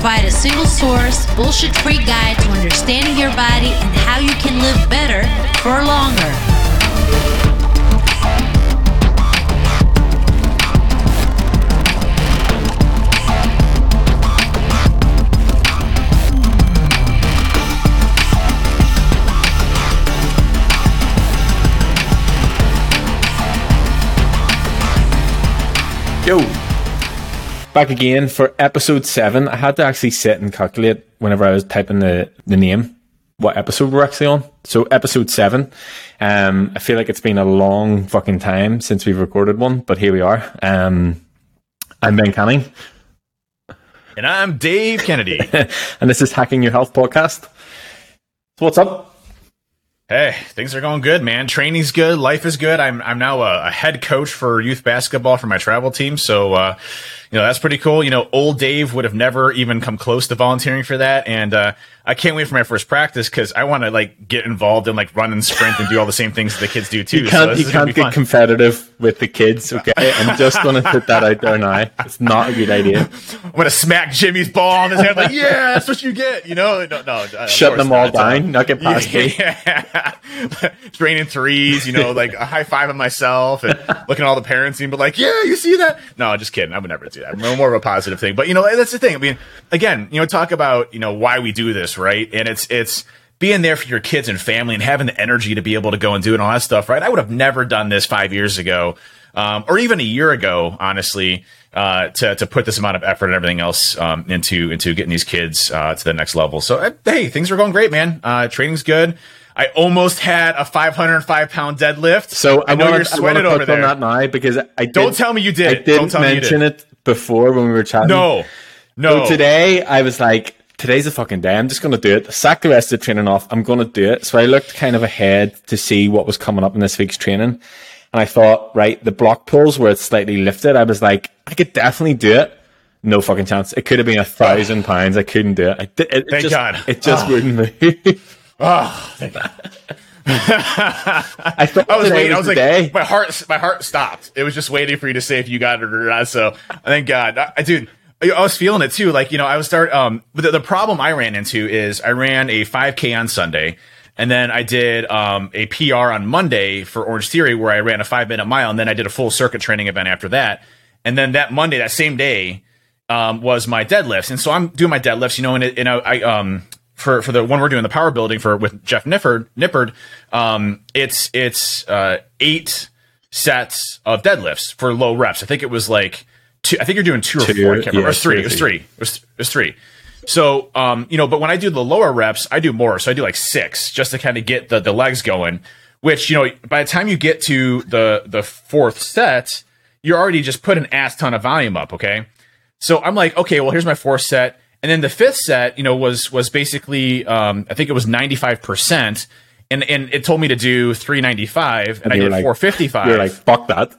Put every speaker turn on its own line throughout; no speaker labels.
provide a single source, bullshit free guide to understanding your body and how you can live better for longer.
Yo, back again for episode seven. I had to actually sit and calculate whenever I was typing the, the name what episode we're actually on. So episode seven. Um, I feel like it's been a long fucking time since we've recorded one, but here we are. Um, I'm Ben Canning,
And I'm Dave Kennedy.
and this is Hacking Your Health podcast. So what's up?
hey, things are going good, man. Training's good. Life is good. I'm I'm now a, a head coach for youth basketball for my travel team. So uh, you know that's pretty cool. You know, old Dave would have never even come close to volunteering for that, and uh, I can't wait for my first practice because I want to like get involved and like run and sprint and do all the same things that the kids do too.
You can't,
this
you can't get
fun.
competitive with the kids, okay? I'm just going to put that out there now. It's not a good idea.
I'm gonna smack Jimmy's ball on his head like, yeah, that's what you get. You know, no, no,
Shut them all
not.
Down, not get past me.
Yeah. Draining threes, you know, like a high five of myself and looking at all the parents and be like, yeah, you see that? No, just kidding. I would never do that. I'm more of a positive thing. But, you know, that's the thing. I mean, again, you know, talk about, you know, why we do this, right? And it's, it's, being there for your kids and family and having the energy to be able to go and do it and all that stuff, right? I would have never done this five years ago, um, or even a year ago, honestly, uh, to, to put this amount of effort and everything else um, into into getting these kids uh, to the next level. So, uh, hey, things are going great, man. Uh, training's good. I almost had a 505 pound deadlift.
So I,
I know
wanna,
you're sweating over
on
there.
that now because I did,
Don't tell me you did.
I didn't
Don't tell me you
mention
did.
it before when we were chatting.
No, no.
So today I was like, today's a fucking day. I'm just going to do it. Sack the rest of the training off. I'm going to do it. So I looked kind of ahead to see what was coming up in this week's training. And I thought, right, the block pulls where it's slightly lifted. I was like, I could definitely do it. No fucking chance. It could have been a thousand pounds. I couldn't do it. I, it, it
Thank
just,
God.
It just ah. wouldn't move.
Oh,
I
I was waiting. I was like,
day.
my heart, my heart stopped. It was just waiting for you to say if you got it or not. So, thank God, I, dude. I I was feeling it too. Like you know, I was start. Um, but the, the problem I ran into is I ran a 5K on Sunday, and then I did um a PR on Monday for Orange Theory where I ran a five minute mile, and then I did a full circuit training event after that. And then that Monday, that same day, um, was my deadlifts, and so I'm doing my deadlifts, you know, and, it, and I, I um for for the one we're doing the power building for with Jeff Nippard Nippard, um, it's it's uh eight sets of deadlifts for low reps. I think it was like two. I think you're doing two or four. I can't remember.
yeah,
it was three. It was
three.
three. It was, it was three. So, um, you know, but when I do the lower reps, I do more. So I do like six just to kind of get the, the legs going, which, you know, by the time you get to the, the fourth set, you're already just put an ass ton of volume up. Okay. So I'm like, okay, well, here's my fourth set. And then the fifth set, you know, was, was basically, um, I think it was 95%. And, and it told me to do 395 and I did
like-
455.
You're like, fuck that.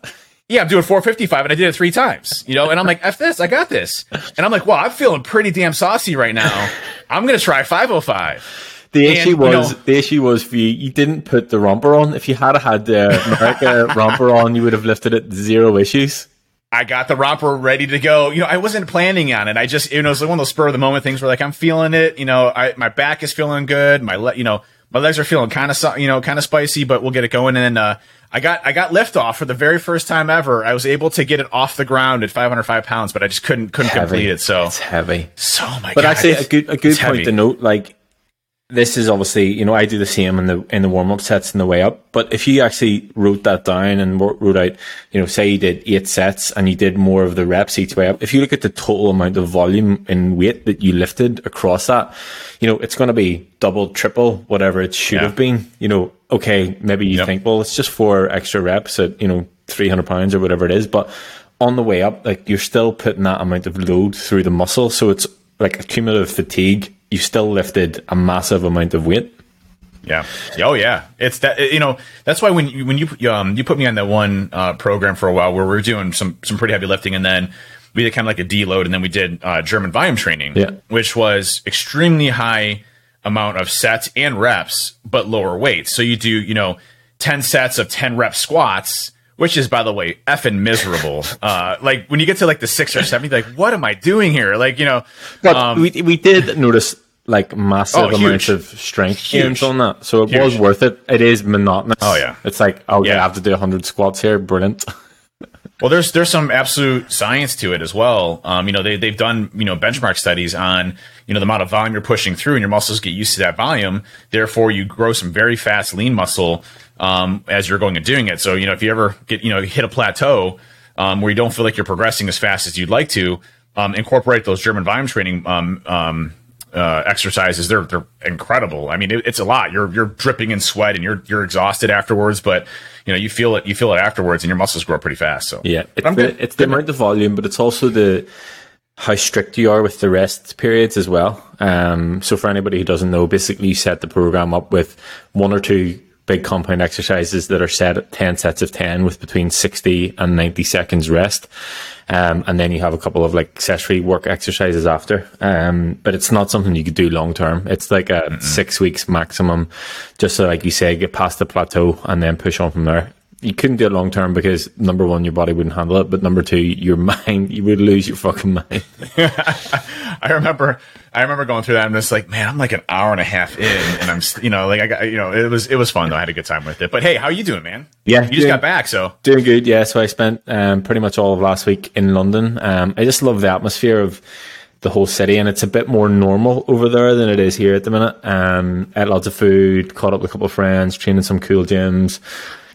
Yeah, I'm doing 455 and I did it three times, you know, and I'm like, F this, I got this. And I'm like, wow, I'm feeling pretty damn saucy right now. I'm going to try 505.
The
And,
issue
you
was
know-
the issue was for you. You didn't put the romper on. If you had had the America romper on, you would have lifted it zero issues.
I got the romper ready to go. You know, I wasn't planning on it. I just, you know, it's like one of those spur of the moment things where like I'm feeling it. You know, I, my back is feeling good. My, le- you know, my legs are feeling kind of, you know, kind of spicy, but we'll get it going. And then, uh, I got, I got lift off for the very first time ever. I was able to get it off the ground at 505 pounds, but I just couldn't, couldn't complete it. So,
It's heavy.
so my
But
God,
actually, a good a good point
heavy.
to note. Like this is obviously, you know, I do the same in the in the warm up sets and the way up. But if you actually wrote that down and wrote out, you know, say you did eight sets and you did more of the reps each way up. If you look at the total amount of volume and weight that you lifted across that, you know, it's going to be double, triple, whatever it should
Yeah.
have been. You know, okay, maybe you
Yep.
think, well, it's just four extra reps at you know three hundred pounds or whatever it is, but on the way up, like you're still putting that amount of load through the muscle, so it's like a cumulative fatigue. You still lifted a massive amount of weight.
Yeah. Oh yeah. It's that you know that's why when you, when you um you put me on that one uh, program for a while where we were doing some some pretty heavy lifting and then we did kind of like a deload and then we did uh, German volume training,
Yeah.
which was extremely high amount of sets and reps, but lower weights. So you do, you know, 10 sets of 10 rep squats, which is, by the way, effing miserable. Uh, like when you get to like the six or seven, you're like, what am I doing here? Like, you know,
But
um,
we we did notice like massive
Oh,
amounts of strength
Huge.
gains on that, so it
Huge.
was worth it. It is monotonous.
Oh, yeah.
it's like oh yeah,
Yeah.
I have to do hundred squats here. Brilliant.
Well, there's there's some absolute science to it as well. Um, you know, they they've done you know benchmark studies on you know the amount of volume you're pushing through, and your muscles get used to that volume. Therefore, you grow some very fast lean muscle um, as you're going and doing it. So you know, if you ever get you know hit a plateau um, where you don't feel like you're progressing as fast as you'd like to, um, incorporate those German volume training um, um, uh, exercises. They're they're incredible. I mean, it, it's a lot. You're you're dripping in sweat and you're you're exhausted afterwards, but you know you feel it you feel it afterwards, and your muscles grow pretty fast. So
Yeah, it's the,
good.
it's the amount of volume, but it's also the how strict you are with the rest periods as well. Um, so for anybody who doesn't know, basically you set the program up with one or two big compound exercises that are set at 10 sets of 10 with between 60 and 90 seconds rest. Um, and then you have a couple of like accessory work exercises after. Um, but it's not something you could do long term. It's like a six weeks maximum, just so like you say, get past the plateau and then push on from there you couldn't do it long term because number one, your body wouldn't handle it, but number two, your mind, you would lose your fucking mind.
I remember, I remember going through that. I'm just like, man, I'm like an hour and a half in, and I'm, you know, like I got, you know, it was, it was fun though. I had a good time with it. But hey, how are you doing, man?
Yeah,
you just got back, so
Doing good, yeah. So I spent um, pretty much all of last week in London. Um, I just love the atmosphere of the whole city, and it's a bit more normal over there than it is here at the minute. Um, ate lots of food, caught up with a couple of friends, trained in some cool gyms.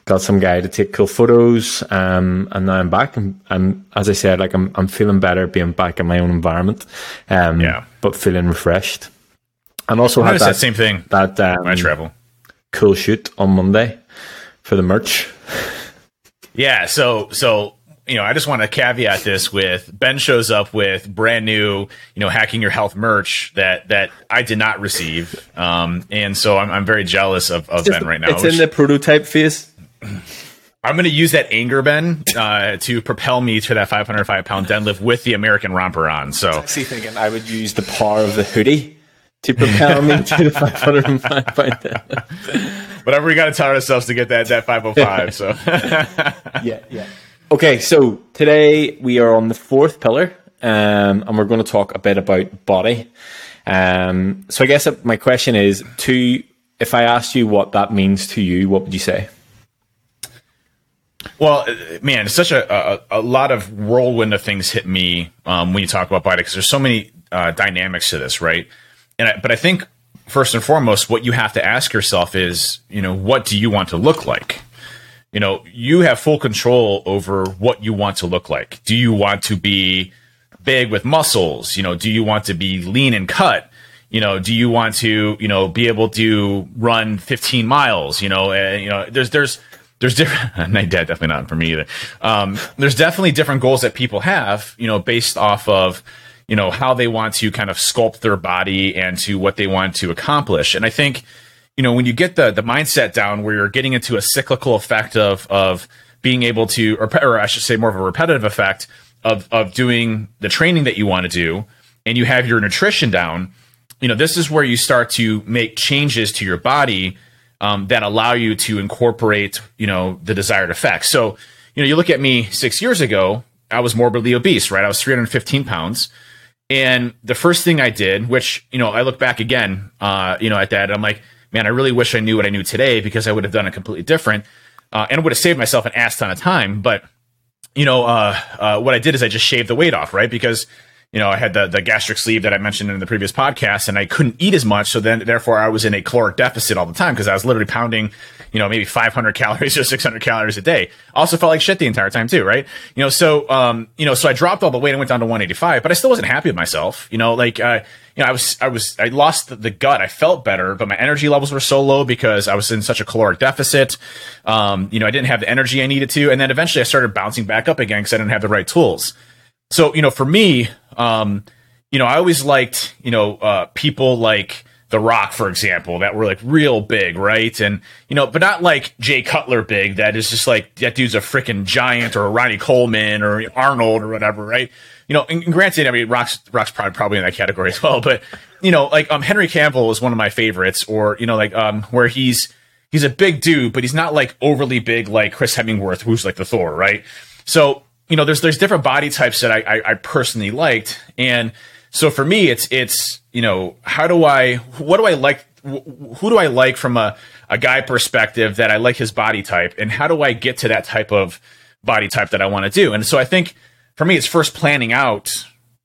Got some guy to take cool photos, um, and now I'm back. I'm, I'm, as I said, like I'm, I'm feeling better being back in my own environment, um,
Yeah.
but feeling refreshed. And also
I
had that,
that same thing
that um,
I travel.
cool shoot on Monday for the merch.
Yeah, so so you know, I just want to caveat this with Ben shows up with brand new, you know, hacking your health merch that that I did not receive, um, and so I'm, I'm very jealous of, of Ben right now.
It's
which-
in the prototype phase.
I'm going to use that anger, Ben, uh, to propel me to that 505 pound deadlift with the American romper on. So
actually thinking I would use the power of the hoodie to propel me to the 505 pound.
whatever we got to tell ourselves to get that that 505. So
Yeah, yeah. Okay, so today we are on the fourth pillar, um, and we're going to talk a bit about body. Um, so I guess my question is to if I asked you what that means to you, what would you say?
Well, man, it's such a, a a lot of whirlwind of things hit me um, when you talk about body because there's so many uh, dynamics to this, right? And I, but I think first and foremost, what you have to ask yourself is, you know, what do you want to look like? You know, you have full control over what you want to look like. Do you want to be big with muscles? You know, do you want to be lean and cut? You know, do you want to, you know, be able to run 15 miles? You know, and, you know, there's, there's, there's different, definitely not for me either. Um, there's definitely different goals that people have, you know, based off of, you know, how they want to kind of sculpt their body and to what they want to accomplish. And I think, you know, when you get the the mindset down where you're getting into a cyclical effect of of being able to, or, or I should say, more of a repetitive effect of of doing the training that you want to do, and you have your nutrition down, you know, this is where you start to make changes to your body um, that allow you to incorporate, you know, the desired effects. So, you know, you look at me six years ago, I was morbidly obese, right? I was 315 pounds. And the first thing I did, which, you know, I look back again, uh, you know, at that, I'm like, man, I really wish I knew what I knew today because I would have done it completely different. Uh, and would have saved myself an ass ton of time. But, you know, uh, uh, what I did is I just shaved the weight off, right? Because, you know, I had the, the gastric sleeve that I mentioned in the previous podcast and I couldn't eat as much. So then, therefore, I was in a caloric deficit all the time because I was literally pounding, you know, maybe 500 calories or 600 calories a day. Also felt like shit the entire time too, right? You know, so, um, you know, so I dropped all the weight and went down to 185, but I still wasn't happy with myself. You know, like, uh, you know, I was, I was, I lost the, the gut. I felt better, but my energy levels were so low because I was in such a caloric deficit. Um, you know, I didn't have the energy I needed to. And then eventually I started bouncing back up again because I didn't have the right tools. So, you know, for me, um, you know, I always liked, you know, uh, people like The Rock, for example, that were like real big, right? And you know, but not like Jay Cutler big. That is just like that dude's a freaking giant, or Ronnie Coleman, or Arnold, or whatever, right? You know, and granted, I mean, Rock's Rock's probably probably in that category as well. But you know, like um, Henry Cavill is one of my favorites, or you know, like um, where he's he's a big dude, but he's not like overly big like Chris Hemsworth, who's like the Thor, right? So you know, there's there's different body types that I, I, I personally liked, and so for me, it's it's you know, how do I what do I like who do I like from a, a guy perspective that I like his body type, and how do I get to that type of body type that I want to do? And so I think for me, it's first planning out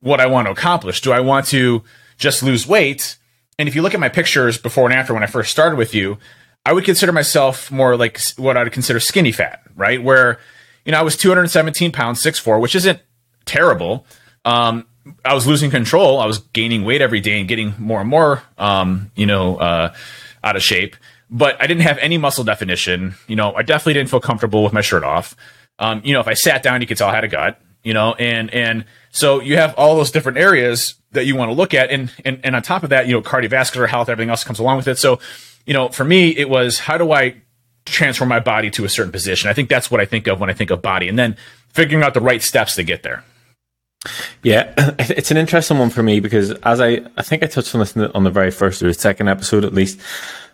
what I want to accomplish. Do I want to just lose weight? And if you look at my pictures before and after when I first started with you, I would consider myself more like what I'd consider skinny fat, right? Where you know, I was 217 pounds, 6'4, which isn't terrible. Um, I was losing control. I was gaining weight every day and getting more and more, um, you know, uh, out of shape. But I didn't have any muscle definition. You know, I definitely didn't feel comfortable with my shirt off. Um, you know, if I sat down, you could tell I had a gut. You know, and and so you have all those different areas that you want to look at, and and and on top of that, you know, cardiovascular health, everything else comes along with it. So, you know, for me, it was how do I transform my body to a certain position. I think that's what I think of when I think of body, and then figuring out the right steps to get there.
Yeah, it's an interesting one for me because as I, I think I touched on this on the very first or the second episode at least.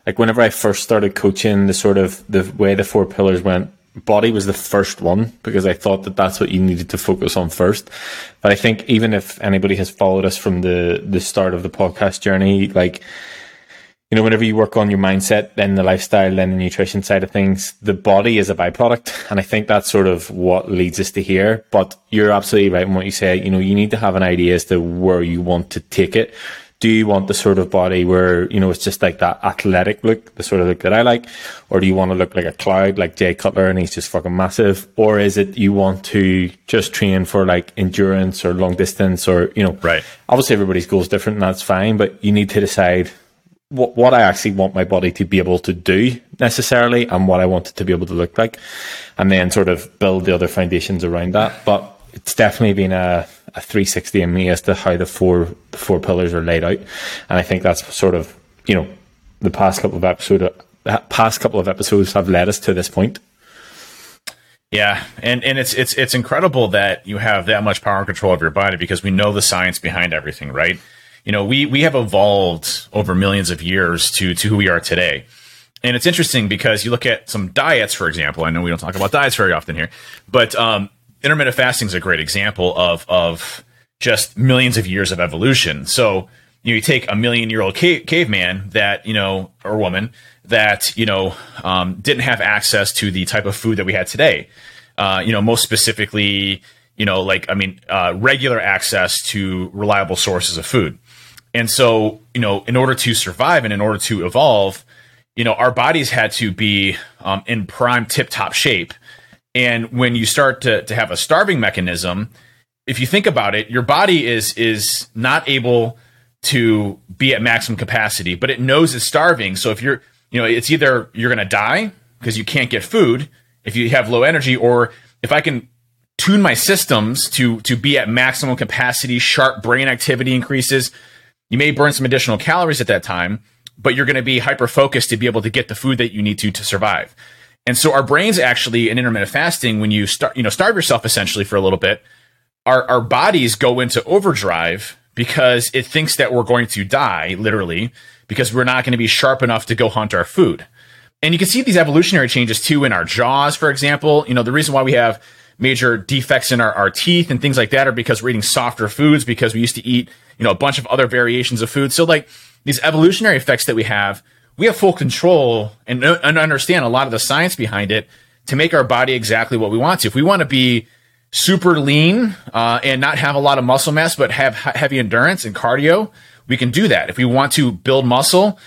Like whenever I first started coaching, the sort of the way the four pillars went, body was the first one because I thought that that's what you needed to focus on first. But I think even if anybody has followed us from the the start of the podcast journey, like you know, whenever you work on your mindset, then the lifestyle, then the nutrition side of things, the body is a byproduct. And I think that's sort of what leads us to here. But you're absolutely right in what you say. You know, you need to have an idea as to where you want to take it. Do you want the sort of body where, you know, it's just like that athletic look, the sort of look that I like? Or do you want to look like a cloud, like Jay Cutler, and he's just fucking massive? Or is it you want to just train for like endurance or long distance or, you know,
right.
Obviously everybody's goal is different and that's fine, but you need to decide what what I actually want my body to be able to do necessarily, and what I want it to be able to look like, and then sort of build the other foundations around that. But it's definitely been a, a 360 in me as to how the four the four pillars are laid out, and I think that's sort of you know the past couple of episode past couple of episodes have led us to this point.
Yeah, and and it's it's it's incredible that you have that much power and control of your body because we know the science behind everything, right? You know, we we have evolved over millions of years to to who we are today. And it's interesting because you look at some diets, for example. I know we don't talk about diets very often here, but um, intermittent fasting is a great example of of just millions of years of evolution. So you, know, you take a million year old cave, caveman that you know or woman that you know um, didn't have access to the type of food that we had today. Uh, you know, most specifically, you know, like I mean, uh, regular access to reliable sources of food. And so, you know, in order to survive and in order to evolve, you know, our bodies had to be um, in prime tip top shape. And when you start to, to have a starving mechanism, if you think about it, your body is is not able to be at maximum capacity, but it knows it's starving. So if you're, you know, it's either you're going to die because you can't get food if you have low energy, or if I can tune my systems to to be at maximum capacity, sharp brain activity increases, you may burn some additional calories at that time, but you're going to be hyper focused to be able to get the food that you need to to survive. And so our brains actually in intermittent fasting, when you start, you know, starve yourself essentially for a little bit, our, our bodies go into overdrive because it thinks that we're going to die, literally, because we're not going to be sharp enough to go hunt our food. And you can see these evolutionary changes too in our jaws, for example. You know, the reason why we have major defects in our, our teeth and things like that are because we're eating softer foods because we used to eat you know, a bunch of other variations of food. So like these evolutionary effects that we have, we have full control and, and understand a lot of the science behind it to make our body exactly what we want to. If we want to be super lean uh, and not have a lot of muscle mass, but have heavy endurance and cardio, we can do that. If we want to build muscle,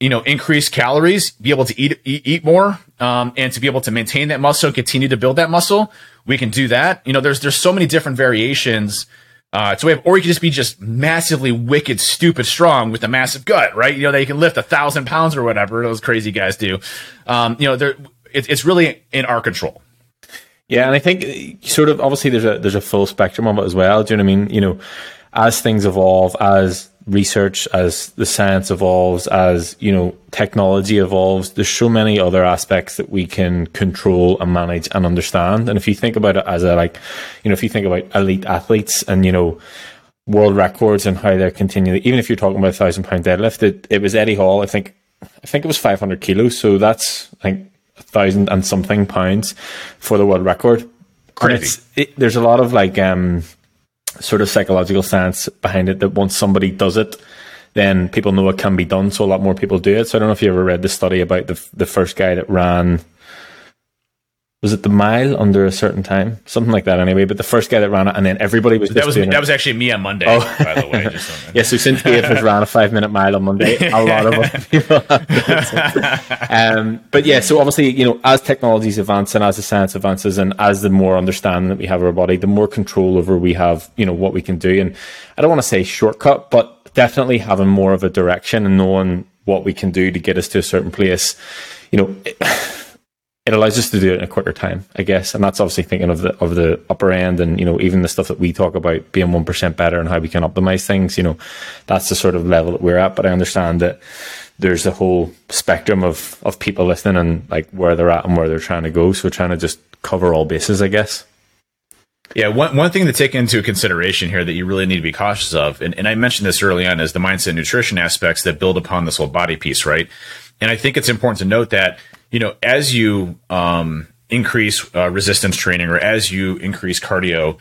you know, increase calories, be able to eat eat, eat more, um, and to be able to maintain that muscle, continue to build that muscle, we can do that. You know, there's there's so many different variations uh, so we have, or you could just be just massively wicked, stupid strong with a massive gut, right? You know, they can lift a thousand pounds or whatever those crazy guys do. Um, you know, they're, it, it's really in our control.
Yeah, and I think sort of obviously there's a there's a full spectrum of it as well. Do you know what I mean? You know, as things evolve, as research, as the science evolves, as you know, technology evolves, there's so many other aspects that we can control and manage and understand. And if you think about it as a like, you know, if you think about elite athletes and you know, world records and how they're continually, even if you're talking about a thousand pound deadlift, it, it was Eddie Hall. I think, I think it was 500 kilos. So that's I think a thousand and something pounds for the world record.
Crazy.
It, there's a lot of like um, sort of psychological science behind it that once somebody does it, then people know it can be done. So a lot more people do it. So I don't know if you ever read the study about the the first guy that ran was it the mile under a certain time, something like that. Anyway, but the first guy that ran it, and then everybody was
that was
that
was actually me on Monday. Oh. by the way, just
yeah. So since Dave has ran a five minute mile on Monday, a lot of other people. um, but yeah, so obviously, you know, as technologies advance and as the science advances, and as the more understanding that we have of our body, the more control over we have, you know, what we can do. And I don't want to say shortcut, but definitely having more of a direction and knowing what we can do to get us to a certain place. You know. It, it allows us to do it in a quicker time, I guess. And that's obviously thinking of the of the upper end and, you know, even the stuff that we talk about being one percent better and how we can optimize things, you know, that's the sort of level that we're at. But I understand that there's a whole spectrum of, of people listening and like where they're at and where they're trying to go. So trying to just cover all bases, I guess.
Yeah, one, one thing to take into consideration here that you really need to be cautious of, and, and I mentioned this early on, is the mindset nutrition aspects that build upon this whole body piece, right? And I think it's important to note that you know, as you um, increase uh, resistance training or as you increase cardio,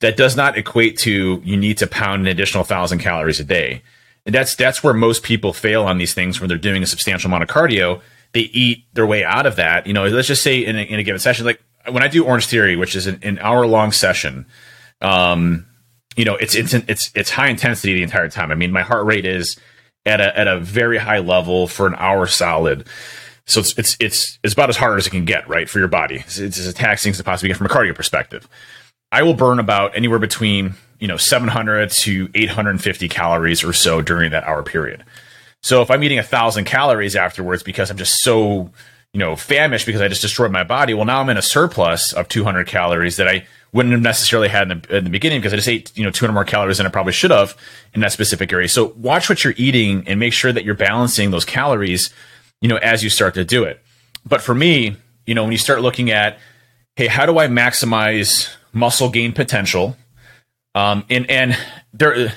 that does not equate to you need to pound an additional thousand calories a day. And that's that's where most people fail on these things when they're doing a substantial amount of cardio. They eat their way out of that. You know, let's just say in a, in a given session, like when I do Orange Theory, which is an, an hour long session, um, you know, it's it's it's it's high intensity the entire time. I mean, my heart rate is at a at a very high level for an hour solid. So it's it's it's it's about as hard as it can get, right, for your body. It's, it's as taxing as it possibly get from a cardio perspective. I will burn about anywhere between you know 700 to 850 calories or so during that hour period. So if I'm eating a thousand calories afterwards because I'm just so you know famished because I just destroyed my body, well now I'm in a surplus of 200 calories that I wouldn't have necessarily had in the, in the beginning because I just ate you know 200 more calories than I probably should have in that specific area. So watch what you're eating and make sure that you're balancing those calories you know, as you start to do it. But for me, you know, when you start looking at, hey, how do I maximize muscle gain potential? Um, and and there,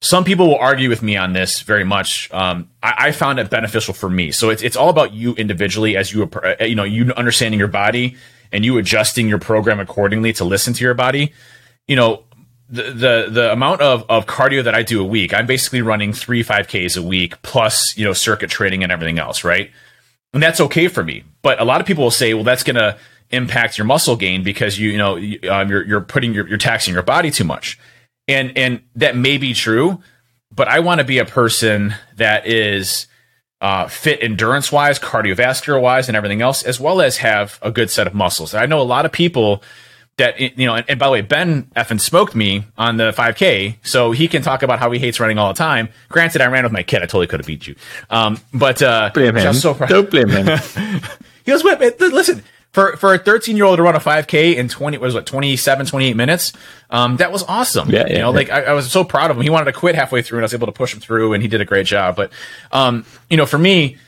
some people will argue with me on this very much. Um, I, I, found it beneficial for me. So it's it's all about you individually as you uh, you know you understanding your body and you adjusting your program accordingly to listen to your body. You know, the, the the amount of, of cardio that I do a week, I'm basically running three five Ks a week plus you know circuit training and everything else, right? And that's okay for me. But a lot of people will say, well, that's going to impact your muscle gain because you you know um, you're you're putting your, you're taxing your body too much, and and that may be true. But I want to be a person that is uh, fit endurance wise, cardiovascular wise, and everything else, as well as have a good set of muscles. I know a lot of people that you know and, and, by the way ben effing smoked me on the 5k so he can talk about how he hates running all the time. Granted i ran with my kid. I totally could have beat you. Um, but uh
blame him. so don't blame him.
He goes Wait, listen. For for a 13 year old to run a 5k in 20 was what 27 28 minutes? Um, that was awesome. Yeah, yeah you know yeah. like I, I, was so proud of him. He wanted to quit halfway through and i was able to push him through and he did a great job. But um, you know for me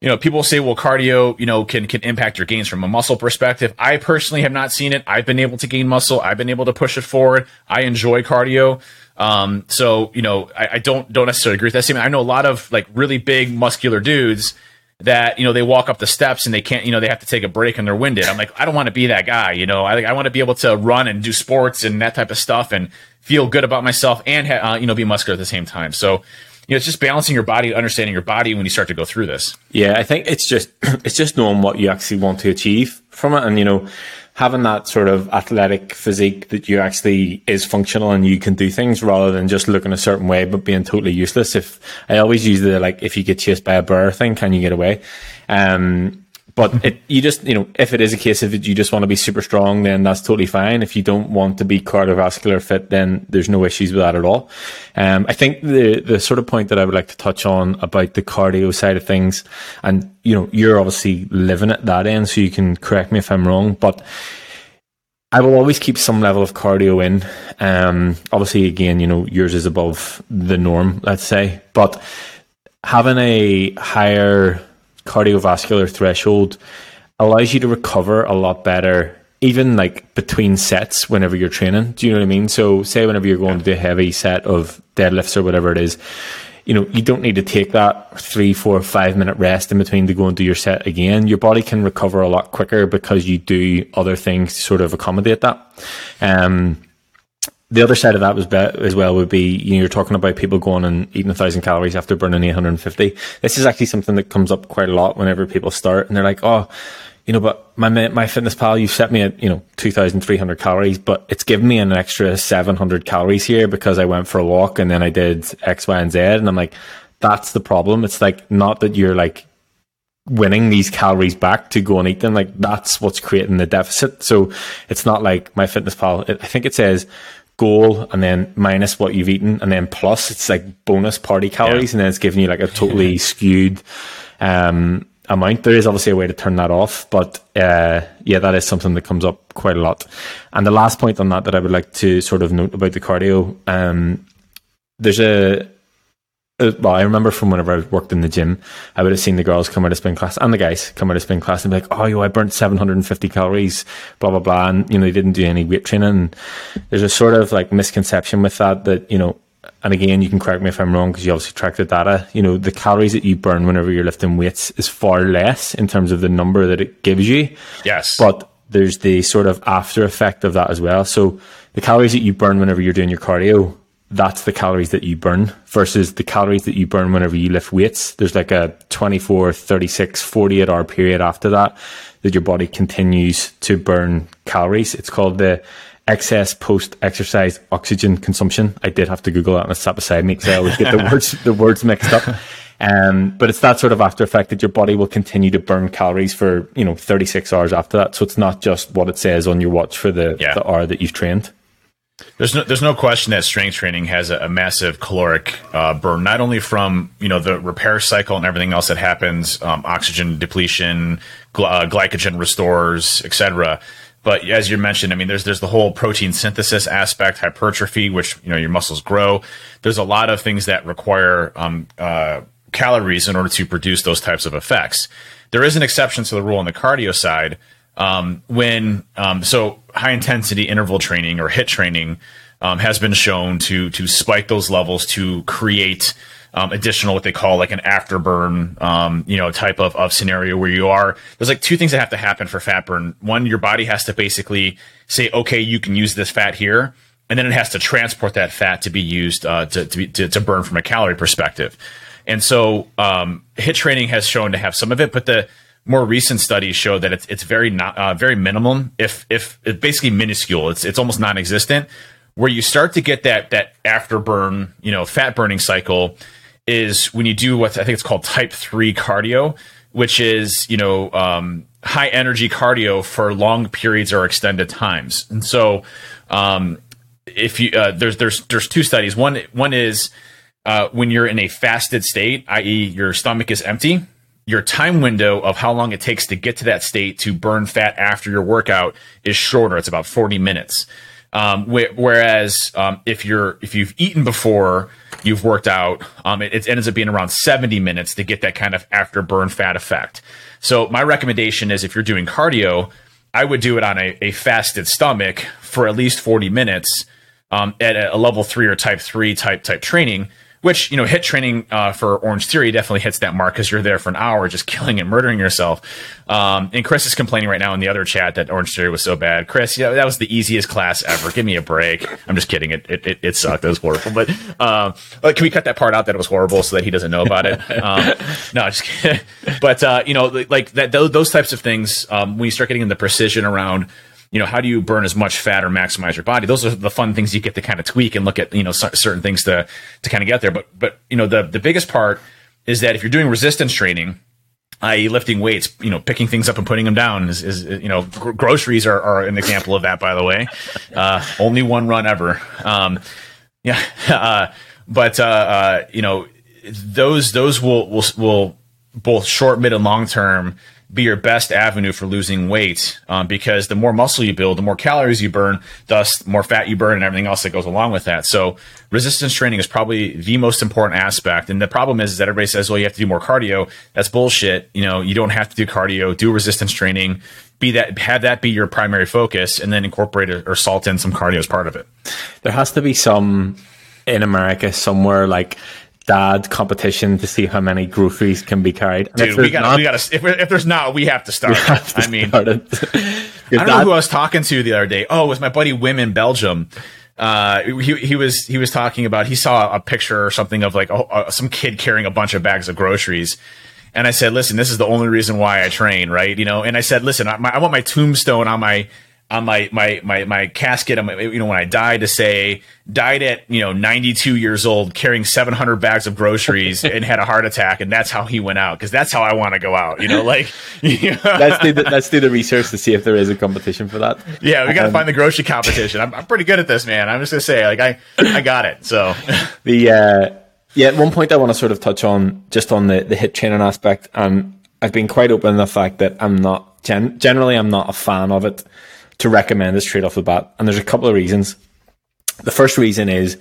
you know, people say, well, cardio, you know, can can impact your gains from a muscle perspective. I personally have not seen it. I've been able to gain muscle. I've been able to push it forward. I enjoy cardio. Um, so you know, I, I don't don't necessarily agree with that statement. I know a lot of like really big muscular dudes that you know they walk up the steps and they can't you know they have to take a break and they're winded i'm like i don't want to be that guy you know i, I want to be able to run and do sports and that type of stuff and feel good about myself and ha- uh, you know be muscular at the same time so you know, it's just balancing your body, understanding your body when you start to go through this.
Yeah, I think it's just it's just knowing what you actually want to achieve from it, and you know, having that sort of athletic physique that you actually is functional and you can do things rather than just looking a certain way but being totally useless. If I always use the like, if you get chased by a bear thing, can you get away? Um, but it, you just, you know, if it is a case of you just want to be super strong, then that's totally fine. If you don't want to be cardiovascular fit, then there's no issues with that at all. Um, I think the, the sort of point that I would like to touch on about the cardio side of things, and, you know, you're obviously living at that end, so you can correct me if I'm wrong, but I will always keep some level of cardio in. Um, obviously, again, you know, yours is above the norm, let's say, but having a higher cardiovascular threshold allows you to recover a lot better even like between sets whenever you're training. Do you know what I mean? So say whenever you're going to do a heavy set of deadlifts or whatever it is, you know, you don't need to take that three, four, five minute rest in between to go and do your set again. Your body can recover a lot quicker because you do other things to sort of accommodate that. Um, the other side of that was be- as well would be you know, you're talking about people going and eating a thousand calories after burning 850. This is actually something that comes up quite a lot whenever people start and they're like, oh, you know, but my MyFitnessPal, you set me at you know two thousand three hundred calories, but it's given me an extra seven hundred calories here because I went for a walk and then I did X, Y, and Z, and I'm like, that's the problem. It's like not that you're like winning these calories back to go and eat them. Like that's what's creating the deficit. So it's not like MyFitnessPal. I think it says goal and then minus what you've eaten and then plus it's like bonus party calories yeah. and then it's giving you like a totally skewed um amount. There is obviously a way to turn that off, but uh, yeah, that is something that comes up quite a lot. And the last point on that that I would like to sort of note about the cardio, um, there's a, a, Uh, well, I remember from whenever I worked in the gym, I would have seen the girls come out of spin class and the guys come out of spin class and be like, "Oh, yo, I burnt 750 calories, blah blah blah," and you know they didn't do any weight training. And There's a sort of like misconception with that that you know and again, you can correct me if I'm wrong because you obviously track the data. You know, the calories that you burn whenever you're lifting weights is far less in terms of the number that it gives you.
Yes.
But there's the sort of after effect of that as well. So the calories that you burn whenever you're doing your cardio, that's the calories that you burn versus the calories that you burn whenever you lift weights. There's like a 24, 36, 48 hour period after that that your body continues to burn calories. It's called the excess post exercise oxygen consumption. I did have to Google that and it sat beside me because I always get the words the words mixed up. Um, but it's that sort of after effect that your body will continue to burn calories for you know 36 hours after that. So it's not just what it says on your watch for the, yeah. the hour that you've trained.
There's no, there's no question that strength training has a, a massive caloric uh, burn, not only from you know the repair cycle and everything else that happens, um, oxygen depletion, gl- uh, glycogen restores, etc but as you mentioned, I mean, there's there's the whole protein synthesis aspect, hypertrophy, which you know your muscles grow. There's a lot of things that require um, uh, calories in order to produce those types of effects. There is an exception to the rule on the cardio side. Um, when um, so high intensity interval training or HIIT training um, has been shown to to spike those levels to create um, additional what they call like an afterburn, um, you know, type of, of scenario where you are. There's like two things that have to happen for fat burn. One, your body has to basically say, okay, you can use this fat here, and then it has to transport that fat to be used uh, to to, be, to, to burn from a calorie perspective. And so, um, HIIT training has shown to have some of it, but the more recent studies show that it's it's very not uh, very minimum, if if it's basically minuscule. It's it's almost non-existent. Where you start to get that that afterburn, you know, fat burning cycle is when you do what I think it's called type three cardio, which is you know um, high energy cardio for long periods or extended times. And so, um, if you uh, there's there's there's two studies. One one is uh, when you're in a fasted state, i.e., your stomach is empty. Your time window of how long it takes to get to that state to burn fat after your workout is shorter. It's about 40 minutes. Um, wh- whereas um, if you're if you've eaten before you've worked out, um, it, it, ends up being around 70 minutes to get that kind of after burn fat effect. So my recommendation is if you're doing cardio, I would do it on a, a fasted stomach for at least 40 minutes um, at a level three or type three type type training which you know HIIT training uh, for Orange Theory definitely hits that mark because you're there for an hour just killing and murdering yourself. Um, and Chris is complaining right now in the other chat that Orange Theory was so bad. Chris, yeah, that was the easiest class ever. Give me a break. I'm just kidding. It it, it, sucked. It was horrible. But um, can we cut that part out that it was horrible so that he doesn't know about it? Um, no, just kidding. But uh, you know, like that those types of things um, when you start getting into precision around you know, how do you burn as much fat or maximize your body? Those are the fun things you get to kind of tweak and look at, you know, certain things to, to kind of get there. But, but, you know, the, the biggest part is that if you're doing resistance training, i.e. lifting weights, you know, picking things up and putting them down is, is you know, gr- groceries are, are an example of that, by the way. Uh, only one run ever. Um, yeah. Uh, but, uh, uh, you know, those, those will, will, will both short, mid and long term be your best avenue for losing weight um, because the more muscle you build, the more calories you burn, thus the more fat you burn and everything else that goes along with that. So resistance training is probably the most important aspect. And the problem is, is that everybody says, well, you have to do more cardio. That's bullshit. You know, you don't have to do cardio, do resistance training, be that, have that be your primary focus and then incorporate it or salt in some cardio as part of it.
There has to be some in America somewhere like dad competition to see how many groceries can be carried.
And Dude, we got we got. If, if, there's not, we have to start. Have to I mean, start I don't dad- know who I was talking to the other day. Oh, it was my buddy Wim in Belgium. Uh, he he was he was talking about he saw a picture or something of like a, a, some kid carrying a bunch of bags of groceries. And I said, listen, this is the only reason why I train, right? You know, and I said, listen, I, my, I want my tombstone on my on my my my my casket on my, you know when I die to say died at you know 92 years old carrying 700 bags of groceries and had a heart attack and that's how he went out because that's how I want to go out you know like
let's do the, let's do the research to see if there is a competition for that.
Yeah we got to um, find the grocery competition. I'm, I'm pretty good at this man. I'm just gonna say like I I got it so.
The uh yeah at one point I want to sort of touch on just on the the HIIT training aspect. And I've been quite open in the fact that I'm not gen- generally I'm not a fan of it to recommend this trade off the bat. And there's a couple of reasons. The first reason is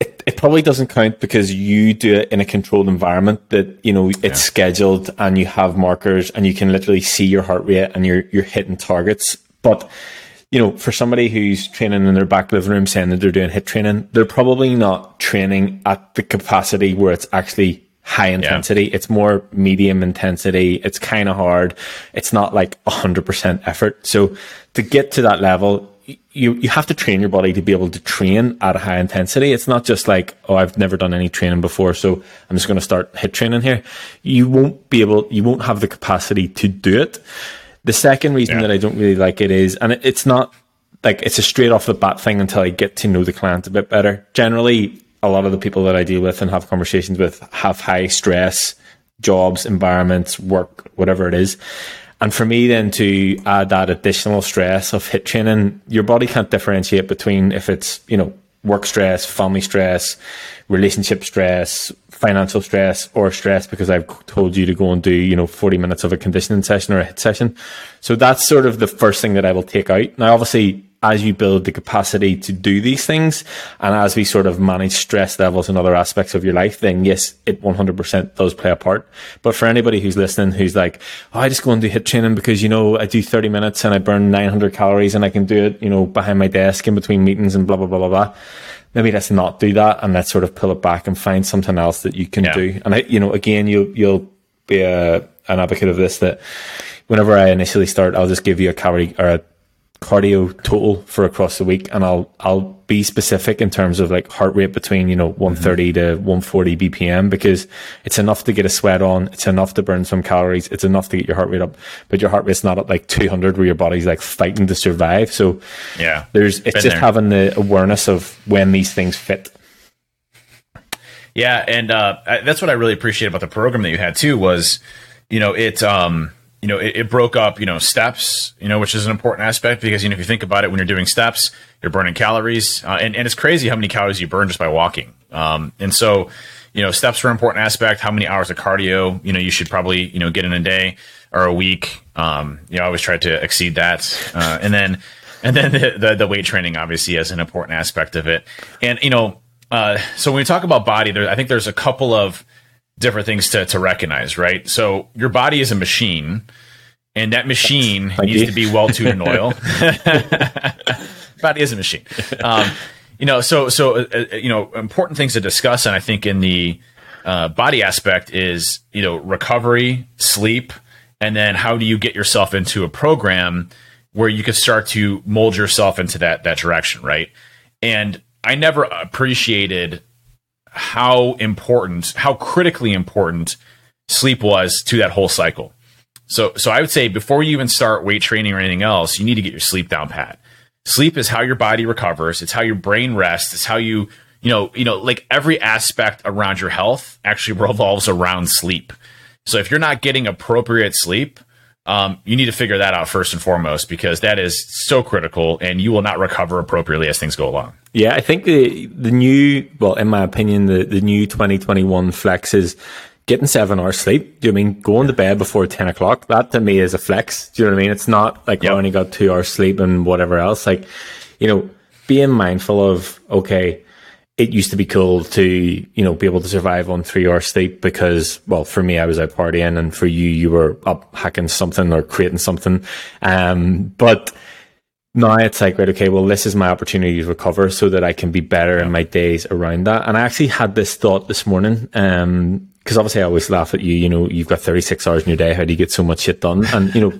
it, it probably doesn't count because you do it in a controlled environment that, you know, it's yeah. scheduled and you have markers and you can literally see your heart rate and you're, you're hitting targets. But, you know, for somebody who's training in their back living room saying that they're doing HIIT training, they're probably not training at the capacity where it's actually high intensity. Yeah. It's more medium intensity. It's kind of hard. It's not like hundred percent effort. So to get to that level, you, you have to train your body to be able to train at a high intensity. It's not just like, oh, I've never done any training before, so I'm just going to start HIIT training here. You won't be able, you won't have the capacity to do it. The second reason yeah. that I don't really like it is, and it, it's not like it's a straight off the bat thing until I get to know the client a bit better. Generally, a lot of the people that I deal with and have conversations with have high stress jobs, environments, work, whatever it is. And for me then to add that additional stress of HIIT training, your body can't differentiate between if it's, you know, work stress, family stress, relationship stress, financial stress, or stress because I've told you to go and do, you know, 40 minutes of a conditioning session or a HIIT session. So that's sort of the first thing that I will take out. Now, obviously, as you build the capacity to do these things and as we sort of manage stress levels and other aspects of your life, then yes, it 100% does play a part. But for anybody who's listening, who's like, oh, I just go and do HIIT training because, you know, I do 30 minutes and I burn 900 calories and I can do it, you know, behind my desk in between meetings and blah, blah, blah, blah, blah. Maybe let's not do that and let's sort of pull it back and find something else that you can yeah. do. And I, you know, again, you'll, you'll be a, an advocate of this that whenever I initially start, I'll just give you a calorie or a cardio total for across the week and I'll I'll be specific in terms of like heart rate between you know 130 mm-hmm. to 140 bpm because it's enough to get a sweat on it's enough to burn some calories it's enough to get your heart rate up but your heart rate's not at like 200 where your body's like fighting to survive so
yeah
there's it's just there. having the awareness of when these things fit
yeah and uh, that's what I really appreciate about the program that you had too was you know it um you know, it, it, broke up, you know, steps, you know, which is an important aspect because, you know, if you think about it, when you're doing steps, you're burning calories. Uh, and, and it's crazy how many calories you burn just by walking. Um, and so, you know, steps are an important aspect. How many hours of cardio, you know, you should probably, you know, get in a day or a week. Um, you know, I always try to exceed that. Uh, and then, and then the, the, the, weight training obviously is an important aspect of it. And, you know, uh, so when we talk about body, there, I think there's a couple of, different things to, to recognize, right? So your body is a machine, and that machine needs to be well tuned in oil. body is a machine. Um, you know, so so uh, uh, you know, important things to discuss, and I think in the uh, body aspect is you know recovery, sleep, and then how do you get yourself into a program where you can start to mold yourself into that that direction, right? And I never appreciated how important, how critically important sleep was to that whole cycle. So, so I would say before you even start weight training or anything else, you need to get your sleep down pat. Sleep is how your body recovers. It's how your brain rests. It's how you, you know, you know, like every aspect around your health actually revolves around sleep. So if you're not getting appropriate sleep, um, you need to figure that out first and foremost because that is so critical and you will not recover appropriately as things go along.
Yeah, I think the the new, well, in my opinion, the, the new 2021 flex is getting seven hours sleep. Do you know I mean going to bed before ten o'clock? That to me is a flex. Do you know what I mean? It's not like yep. I only got two hours sleep and whatever else. Like, you know, being mindful of okay, it used to be cool to you know be able to survive on three hours sleep because well for me I was out partying and for you you were up hacking something or creating something. Um, but now it's like right okay well this is my opportunity to recover so that I can be better in my days around that. And I actually had this thought this morning. Um, because obviously I always laugh at you, you know, you've got 36 hours in your day. How do you get so much shit done? And, you know,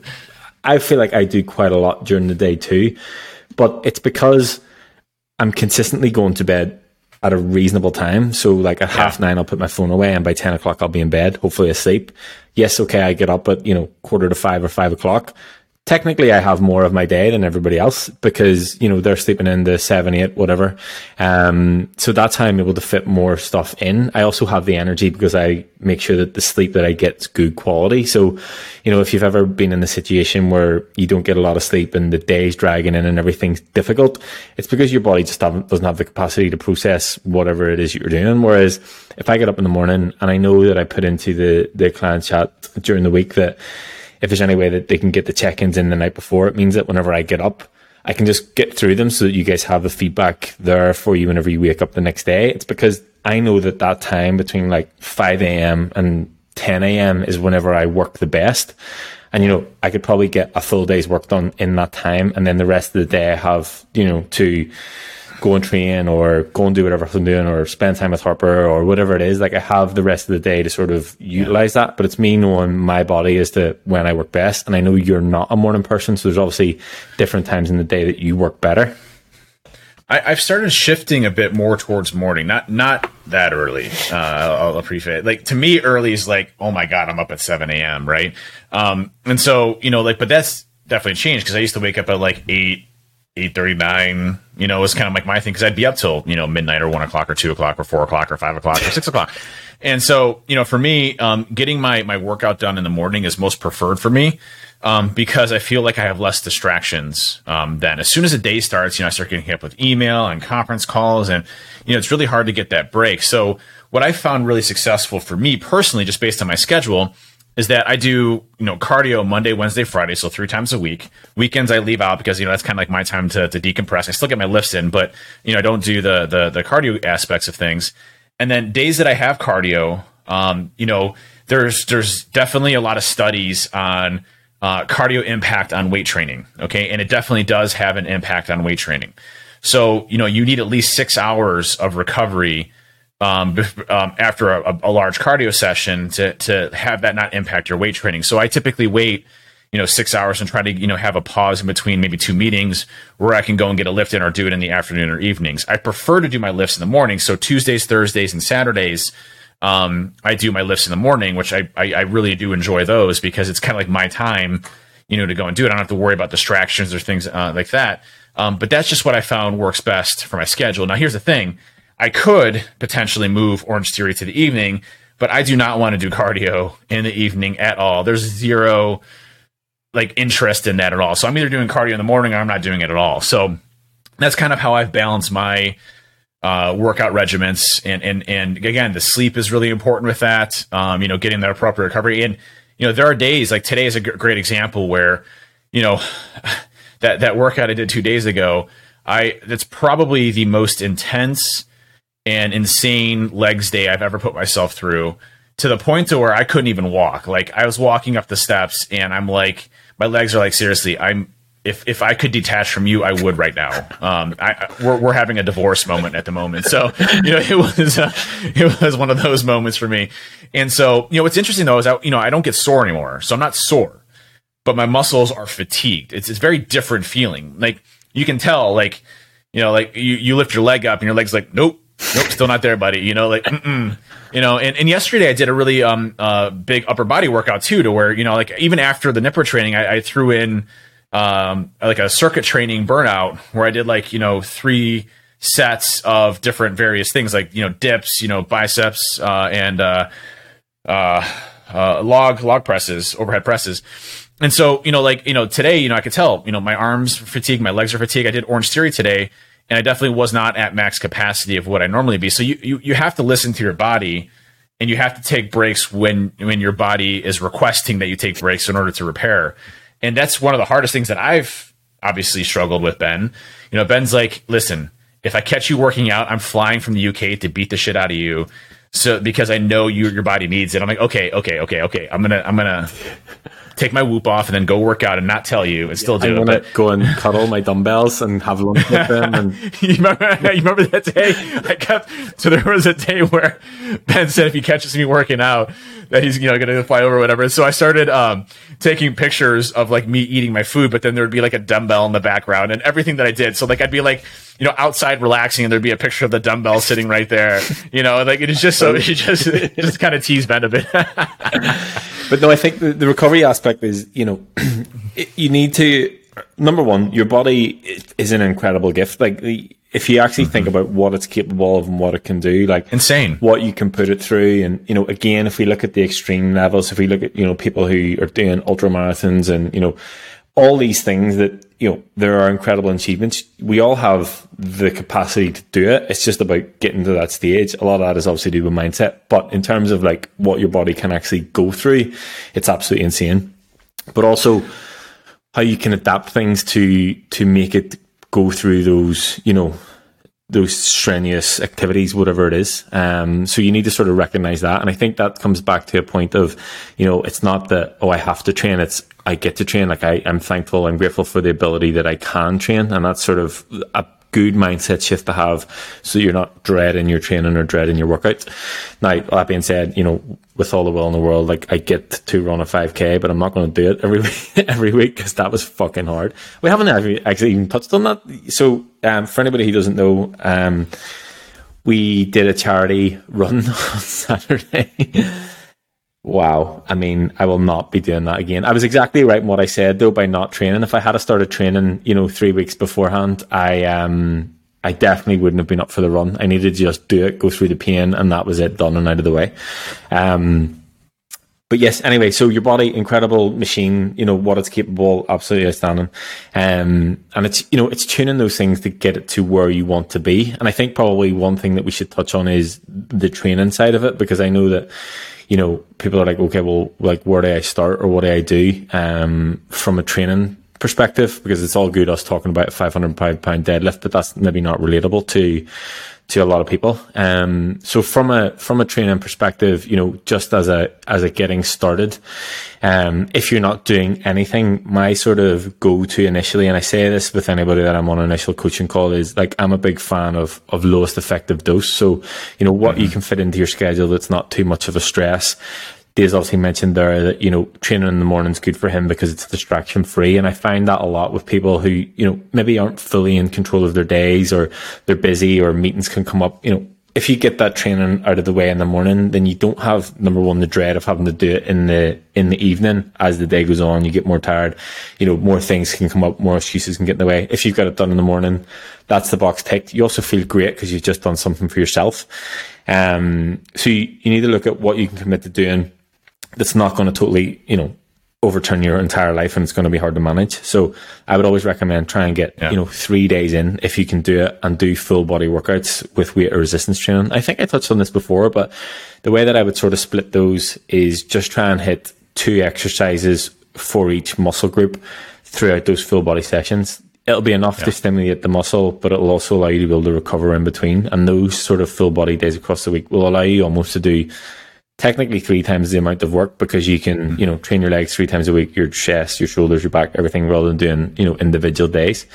I feel like I do quite a lot during the day too, but it's because I'm consistently going to bed at a reasonable time. So like at yeah. half nine, I'll put my phone away and by 10 o'clock, I'll be in bed, hopefully asleep. Yes. Okay. I get up at, you know, quarter to five or five o'clock technically I have more of my day than everybody else because, you know, they're sleeping in the seven, eight, whatever. Um, so that's how I'm able to fit more stuff in. I also have the energy because I make sure that the sleep that I get is good quality. So, you know, if you've ever been in a situation where you don't get a lot of sleep and the day's dragging in and everything's difficult, it's because your body just doesn't have the capacity to process whatever it is you're doing. Whereas if I get up in the morning and I know that I put into the, the client chat during the week that, if there's any way that they can get the check-ins in the night before, it means that whenever I get up, I can just get through them so that you guys have the feedback there for you whenever you wake up the next day. It's because I know that that time between like 5 a.m. and 10 a.m. is whenever I work the best. And, you know, I could probably get a full day's work done in that time. And then the rest of the day I have, you know, to go and train or go and do whatever I'm doing or spend time with Harper or whatever it is. Like I have the rest of the day to sort of utilize that, but it's me knowing my body as to when I work best. And I know you're not a morning person. So there's obviously different times in the day that you work better.
I, have started shifting a bit more towards morning, not not that early. Uh, I'll, appreciate it. Like to me, early is like, oh my god, I'm up at seven a.m. Right, um, and so you know, like, but that's definitely changed because I used to wake up at like eight, eight thirty nine. You know, was kind of like my thing because I'd be up till you know midnight or one o'clock or two o'clock or four o'clock or five o'clock or six o'clock. And so, you know, for me, um, getting my my workout done in the morning is most preferred for me um, because I feel like I have less distractions. Um, then, as soon as the day starts, you know, I start getting hit up with email and conference calls, and you know, it's really hard to get that break. So, what I found really successful for me personally, just based on my schedule, is that I do, you know, cardio Monday, Wednesday, Friday, so three times a week. Weekends I leave out because, you know, that's kind of like my time to, to decompress. I still get my lifts in, but, you know, I don't do the, the, the cardio aspects of things. And then days that I have cardio, um, you know, there's, there's definitely a lot of studies on, uh, cardio impact on weight training. Okay. And it definitely does have an impact on weight training. So, you know, you need at least six hours of recovery um, um, after a, a, large cardio session to to have that not impact your weight training. So I typically wait, you know, six hours and try to you know have a pause in between maybe two meetings where I can go and get a lift in or do it in the afternoon or evenings. I prefer to do my lifts in the morning. So Tuesdays, Thursdays, and Saturdays. Um, I do my lifts in the morning, which I, I, I really do enjoy those because it's kind of like my time, you know, to go and do it. I don't have to worry about distractions or things uh, like that. Um, but that's just what I found works best for my schedule. Now, here's the thing I could potentially move Orangetheory to the evening, but I do not want to do cardio in the evening at all. There's zero like interest in that at all. So I'm either doing cardio in the morning or I'm not doing it at all. So that's kind of how I've balanced my uh, workout regiments. And, and, and again, the sleep is really important with that. Um, you know, getting that appropriate recovery. And, you know, there are days like today is a g- great example where, you know, that, that workout I did two days ago, I, that's probably the most intense, and insane legs day I've ever put myself through to the point to where I couldn't even walk. Like I was walking up the steps and I'm like, my legs are like, seriously, I'm, if, if I could detach from you, I would right now. Um, I, we're, we're having a divorce moment at the moment. So, you know, it was, uh, it was one of those moments for me. And so, you know, what's interesting though is I, you know, I don't get sore anymore. So I'm not sore, but my muscles are fatigued. It's, it's very different feeling. Like you can tell, like, you know, like you, you lift your leg up and your leg's like, nope, nope, still not there, buddy. You know, like, mm-mm. you know, and, and yesterday I did a really um uh big upper body workout too, to where you know, like even after the Nippard training, I, I threw in um like a circuit training burnout where I did like you know three sets of different various things like you know dips, you know biceps, uh, and uh, uh, uh, log log presses, overhead presses. And so, you know, like, you know, today, you know, I could tell, you know, my arms fatigue, my legs are fatigued. I did Orangetheory today and I definitely was not at max capacity of what I normally be. So you, you, you have to listen to your body and you have to take breaks when when your body is requesting that you take breaks in order to repair. And that's one of the hardest things that I've obviously struggled with Ben. You know, Ben's like, "Listen, if I catch you working out, I'm flying from the UK to beat the shit out of you." So because I know you your body needs it. I'm like, "Okay, okay, okay, okay. I'm to I'm to take my whoop off and then go work out and not tell you and still do
I'm
it. But
go and cuddle my dumbbells and have lunch with them. And
you remember, you remember that day I kept so there was a day where Ben said if he catches me working out that he's you know gonna fly over or whatever. So I started um, taking pictures of like me eating my food, but then there would be like a dumbbell in the background and everything that I did. So like I'd be like you know outside relaxing and there'd be a picture of the dumbbell sitting right there. You know, like it is just so it just it just kind of tease Ben a bit.
but no, I think the, the recovery aspect is you know it- you need to number one, your body is an incredible gift. Like the, if you actually think mm-hmm. about what it's capable of and what it can do, like
Insane.
what you can put it through. And, you know, again, if we look at the extreme levels, if we look at, you know, people who are doing ultra marathons and, you know, all these things that, you know, there are incredible achievements. We all have the capacity to do it. It's just about getting to that stage. A lot of that is obviously to do with mindset, but in terms of like what your body can actually go through, it's absolutely insane. But also how you can adapt things to, to make it go through those, you know, those strenuous activities, whatever it is. Um, so you need to sort of recognize that. And I think that comes back to a point of, you know, it's not that, oh, I have to train. It's, I get to train. Like I, I'm thankful. I'm grateful for the ability that I can train. And that's sort of a good mindset shift to have. So you're not dreading your training or dreading your workouts. Now, that being said, you know, with all the will in the world, like I get to run a 5k, but I'm not going to do it every week, every week because that was fucking hard. We haven't actually, even touched on that. So, um, for anybody who doesn't know, um, we did a charity run on Saturday. Wow. I mean, I will not be doing that again. I was exactly right in what I said though by not training. If I had started training, you know, three weeks beforehand, I, um, I definitely wouldn't have been up for the run. I needed to just do it, go through the pain, and that was it, done and out of the way. Um, but yes, anyway, so your body, incredible machine, you know, what it's capable, absolutely outstanding. Um, and it's, you know, it's tuning those things to get it to where you want to be. And I think probably one thing that we should touch on is the training side of it, because I know that, you know, people are like, okay, well, like, where do I start or what do I do, um, from a training perspective? Because it's all good us talking about a 505 pound deadlift, but that's maybe not relatable to, to a lot of people. Um, so from a from a training perspective, you know, just as a as a getting started, um, if you're not doing anything, my sort of go to initially, and I say this with anybody that I'm on an initial coaching call, is like I'm a big fan of of lowest effective dose. So you know what you can fit into your schedule that's not too much of a stress. Dave's obviously mentioned there that, you know, training in the morning is good for him because it's distraction free. And I find that a lot with people who, you know, maybe aren't fully in control of their days or they're busy or meetings can come up. You know, if you get that training out of the way in the morning, then you don't have number one, the dread of having to do it in the, in the evening as the day goes on, you get more tired, you know, more things can come up, more excuses can get in the way. If you've got it done in the morning, that's the box ticked. You also feel great because you've just done something for yourself. Um, so you, you need to look at what you can commit to doing that's not going to totally, you know, overturn your entire life and it's going to be hard to manage. So I would always recommend try and get,
Yeah.
you know, three days in if you can do it and do full body workouts with weight or resistance training. I think I touched on this before, but the way that I would sort of split those is just try and hit two exercises for each muscle group throughout those full body sessions. It'll be enough to stimulate the muscle, but it'll also allow you to be able to recover in between. And those sort of full body days across the week will allow you almost to do technically three times the amount of work because you can, you know, train your legs three times a week, your chest, your shoulders, your back, everything rather than doing, you know, individual days.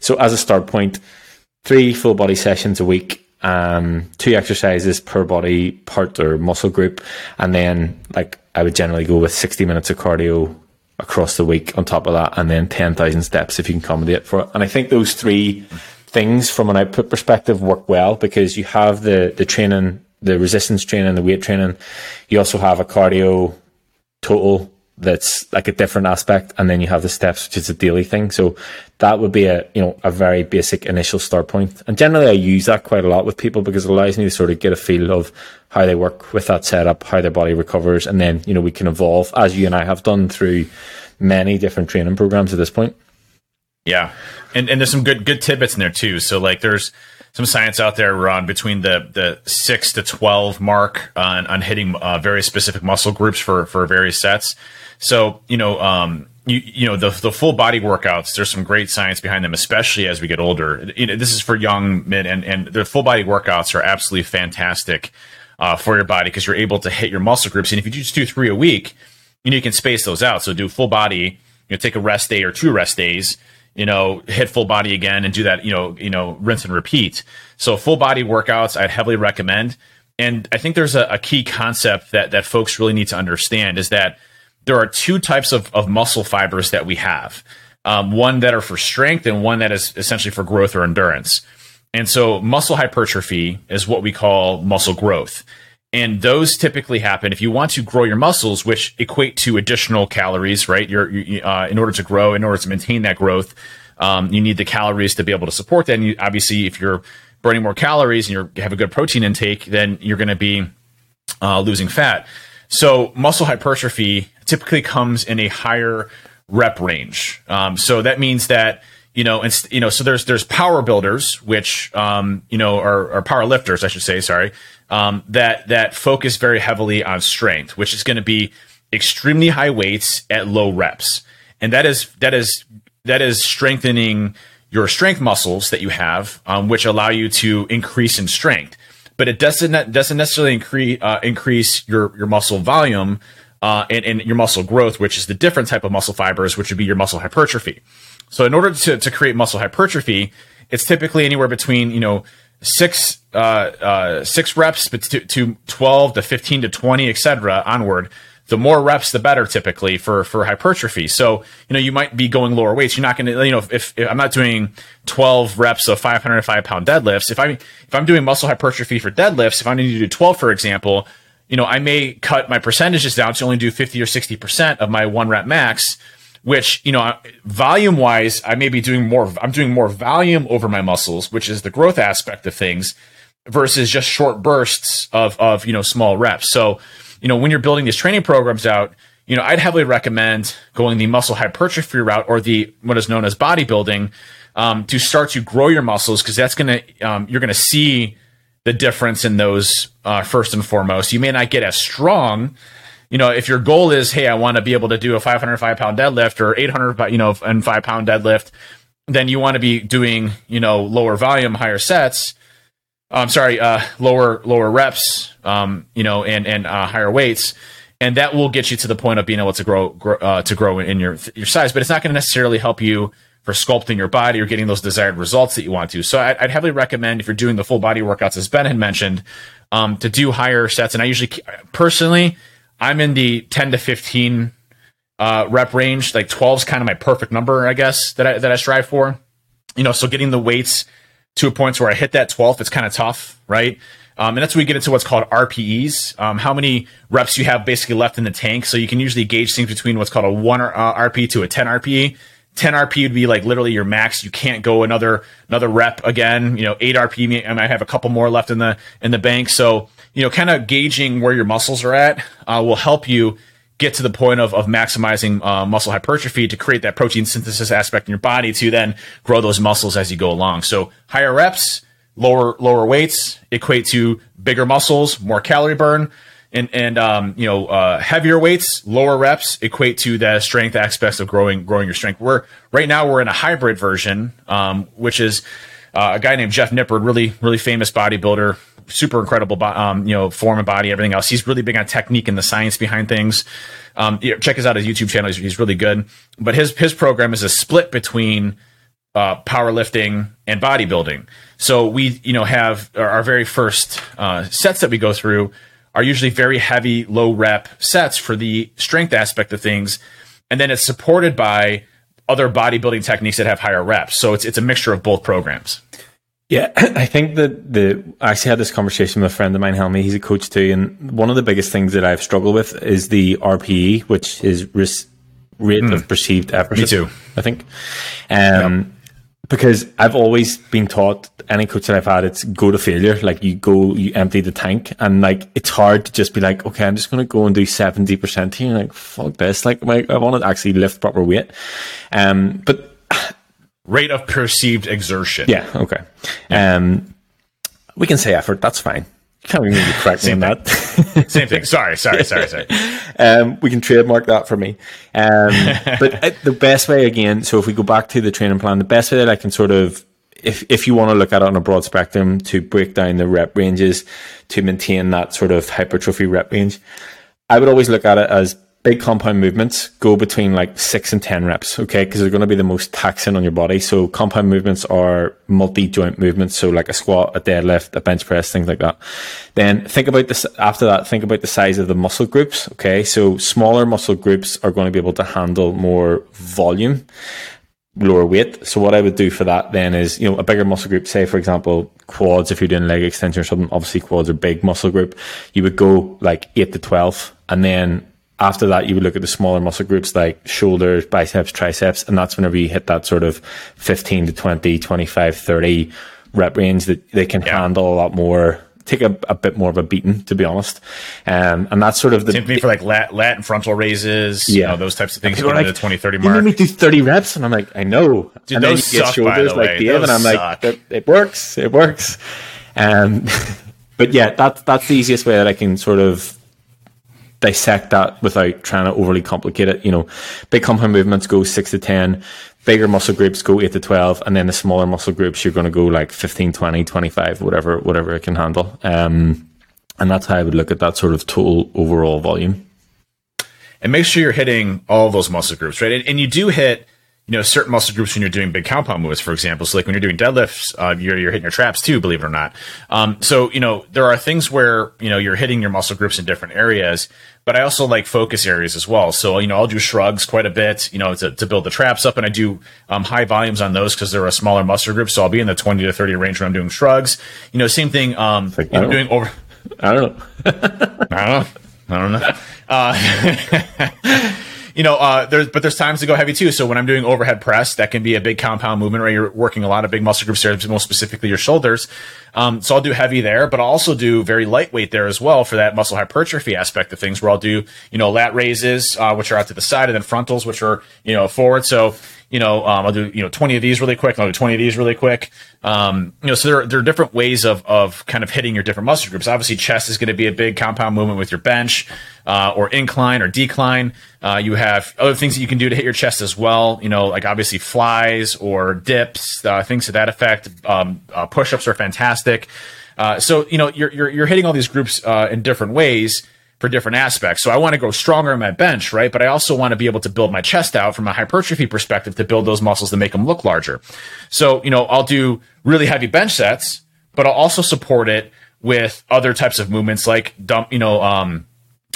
So as a start point, three full body sessions a week, um, two exercises per body part or muscle group. And then like I would generally go with 60 minutes of cardio across the week on top of that. And then 10,000 steps if you can accommodate for it. And I think those three things from an output perspective work well because you have the, the training, the resistance training, the weight training. You also have a cardio total that's like a different aspect and then you have the steps which is a daily thing so that would be a you know a very basic initial start point. and generally i use that quite a lot with people because it allows me to sort of get a feel of how they work with that setup how their body recovers and then you know we can evolve as you and i have done through many different training programs at this point
Yeah, and and there's some good good tidbits in there too. So like there's some science out there around between the the six to twelve mark on on hitting uh, very specific muscle groups for for various sets. So you know. Um, you, you know the the full body workouts. There's some great science behind them, especially as we get older. You know, this is for young mid and and the full body workouts are absolutely fantastic uh, for your body because you're able to hit your muscle groups. And if you just do three a week, you know you can space those out. So do full body. You know, take a rest day or two rest days. You know, hit full body again and do that. You know, you know, rinse and repeat. So full body workouts, I'd heavily recommend. And I think there's a, a key concept that that folks really need to understand is that there are two types of, of muscle fibers that we have. Um, one that are for strength and one that is essentially for growth or endurance. And so muscle hypertrophy is what we call muscle growth. And those typically happen if you want to grow your muscles, which equate to additional calories, right? You're, you, uh, in order to grow, in order to maintain that growth, um, you need the calories to be able to support that. And you, obviously, if you're burning more calories and you have a good protein intake, then you're going to be uh, losing fat. So muscle hypertrophy typically comes in a higher rep range. Um, so that means that you know, and you know, so there's there's power builders, which um, you know are, are power lifters, I should say, sorry, um, that that focus very heavily on strength, which is going to be extremely high weights at low reps, and that is that is that is strengthening your strength muscles that you have, um, which allow you to increase in strength but it doesn't doesn't necessarily increase uh, increase your your muscle volume uh, and, and your muscle growth, which is the different type of muscle fibers, which would be your muscle hypertrophy. So in order to, to create muscle hypertrophy, it's typically anywhere between you know six uh, uh, six reps to, to twelve to fifteen to twenty, etc. onward the more reps, the better typically for, for hypertrophy. So, you know, you might be going lower weights. You're not going to, you know, if, if, I'm not doing 12 reps of 505 pound deadlifts, if I, if I'm doing muscle hypertrophy for deadlifts, if I need to do 12, for example, you know, I may cut my percentages down to only do 50 or 60% of my one rep max, which, you know, volume wise, I may be doing more, I'm doing more volume over my muscles, which is the growth aspect of things versus just short bursts of, of, you know, small reps. So, you know, when you're building these training programs out, you know, I'd heavily recommend going the muscle hypertrophy route or the what is known as bodybuilding um, to start to grow your muscles because that's gonna um, you're gonna see the difference in those uh, first and foremost. You may not get as strong. You know, if your goal is, hey, I want to be able to do a 505 pound deadlift or 800, you know, and five pound deadlift, then you want to be doing, you know, lower volume, higher sets I'm sorry, uh, lower lower reps, um, you know, and and uh, higher weights, and that will get you to the point of being able to grow, grow uh, to grow in your your size. But it's not going to necessarily help you for sculpting your body or getting those desired results that you want to. So I'd, I'd heavily recommend if you're doing the full body workouts, as Ben had mentioned, um, to do higher sets. And I usually, personally, I'm in the 10 to 15 uh, rep range. Like 12 is kind of my perfect number, I guess that I that I strive for. You know, so getting the weights to a point where I hit that 12th, it's kind of tough, right? Um, and that's where we get into what's called RPEs, um, how many reps you have basically left in the tank. So you can usually gauge things between what's called a 1 uh, RP to a 10 RPE. 10 RP would be like literally your max. You can't go another another rep again. You know, 8 RP, I might have a couple more left in the in the bank. So, you know, kind of gauging where your muscles are at uh, will help you get to the point of, of maximizing uh, muscle hypertrophy to create that protein synthesis aspect in your body to then grow those muscles as you go along. So higher reps, lower lower weights equate to bigger muscles, more calorie burn, and and um, you know uh, heavier weights, lower reps equate to the strength aspects of growing growing your strength. We're right now we're in a hybrid version, um, which is uh, a guy named Jeff Nippard, really really famous bodybuilder, super incredible, um, you know, form and body, everything else. He's really big on technique and the science behind things. Um, check us out his YouTube channel. He's, he's, really good. But his his program is a split between uh, powerlifting and bodybuilding. So we, you know, have our, our very first uh, sets that we go through are usually very heavy, low rep sets for the strength aspect of things, and then it's supported by other bodybuilding techniques that have higher reps. So it's it's a mixture of both programs.
Yeah, I think that the I actually had this conversation with a friend of mine, Helmy. He's a coach too, and one of the biggest things that I've struggled with is the RPE, which is rate mm. of perceived effort.
Me too.
I think, um, yep. because I've always been taught any coach that I've had, it's go to failure. Like you go, you empty the tank, and like it's hard to just be like, okay, I'm just going to go and do seventy percent here. Like fuck this. Like, my, I want to actually lift proper weight. Um, but
rate of perceived exertion.
Yeah. Okay. Um, we can say effort. That's fine. Can't even correct me on that.
Same thing. Sorry. Sorry. Sorry. Sorry.
um, we can trademark that for me. Um, but uh, the best way again. So if we go back to the training plan, the best way that I can sort of if if you want to look at it on a broad spectrum to break down the rep ranges to maintain that sort of hypertrophy rep range, I would always look at it as big compound movements go between like six and 10 reps. Okay. Cause they're going to be the most taxing on your body. So compound movements are multi joint movements. So like a squat, a deadlift, a bench press, things like that. Then think about this after that, think about the size of the muscle groups. Okay. So smaller muscle groups are going to be able to handle more volume lower weight. So what I would do for that then is, you know, a bigger muscle group, say for example, quads, if you're doing leg extension or something, obviously quads are big muscle group. You would go like eight to 12 and then after that, you would look at the smaller muscle groups like shoulders, biceps, triceps, and that's whenever you hit that sort of 15 to 20, 25, 30 rep range that they can yeah. handle a lot more take a, a bit more of a beating, to be honest. Um, and that's sort of the
same thing for like lat, lat and frontal raises, yeah, you know, those types of things. People like, the 20, 30
mark. You made me do 30 reps. And I'm like, I know. Dude, and
those then you get shoulders like Dave,
and I'm suck. like, it works. It works. Um, but yeah, that's, that's the easiest way that I can sort of dissect that without trying to overly complicate it. You know, big compound movements go six to 10, bigger muscle groups go eight to 12, and then the smaller muscle groups, you're going to go like 15, 20, 25, whatever, whatever it can handle. Um, and that's how I would look at that sort of total overall volume.
And make sure you're hitting all those muscle groups, right? And, and you do hit, you know, certain muscle groups when you're doing big compound moves, for example. So like when you're doing deadlifts, uh, you're, you're hitting your traps too, believe it or not. Um, so, you know, there are things where, you know, you're hitting your muscle groups in different areas, but I also like focus areas as well. So, you know, I'll do shrugs quite a bit, you know, to, to build the traps up and I do, um, high volumes on those because they're a smaller muscle group. So I'll be in the 20 to 30 range when I'm doing shrugs. You know, same thing, um, like, I'm doing over.
I don't know.
I don't know. I don't know. Uh, you know, uh, there's but there's times to go heavy too. So when I'm doing overhead press, that can be a big compound movement where you're working a lot of big muscle groups there, most specifically your shoulders. Um, so I'll do heavy there, but I'll also do very lightweight there as well for that muscle hypertrophy aspect of things, where I'll do you know lat raises, uh, which are out to the side, and then frontals, which are you know forward. So you know, um, I'll do, you know, 20 of these really quick. I'll do 20 of these really quick. Um, you know, so there, there are different ways of, of kind of hitting your different muscle groups. Obviously, chest is going to be a big compound movement with your bench, uh, or incline or decline. Uh, you have other things that you can do to hit your chest as well. You know, like obviously flies or dips, uh, things to that effect. Um, uh, push ups are fantastic. Uh, so, you know, you're, you're, you're hitting all these groups, uh, in different ways for different aspects. So I want to grow stronger in my bench, right? But I also want to be able to build my chest out from a hypertrophy perspective to build those muscles to make them look larger. So, you know, I'll do really heavy bench sets, but I'll also support it with other types of movements like dump, you know, um,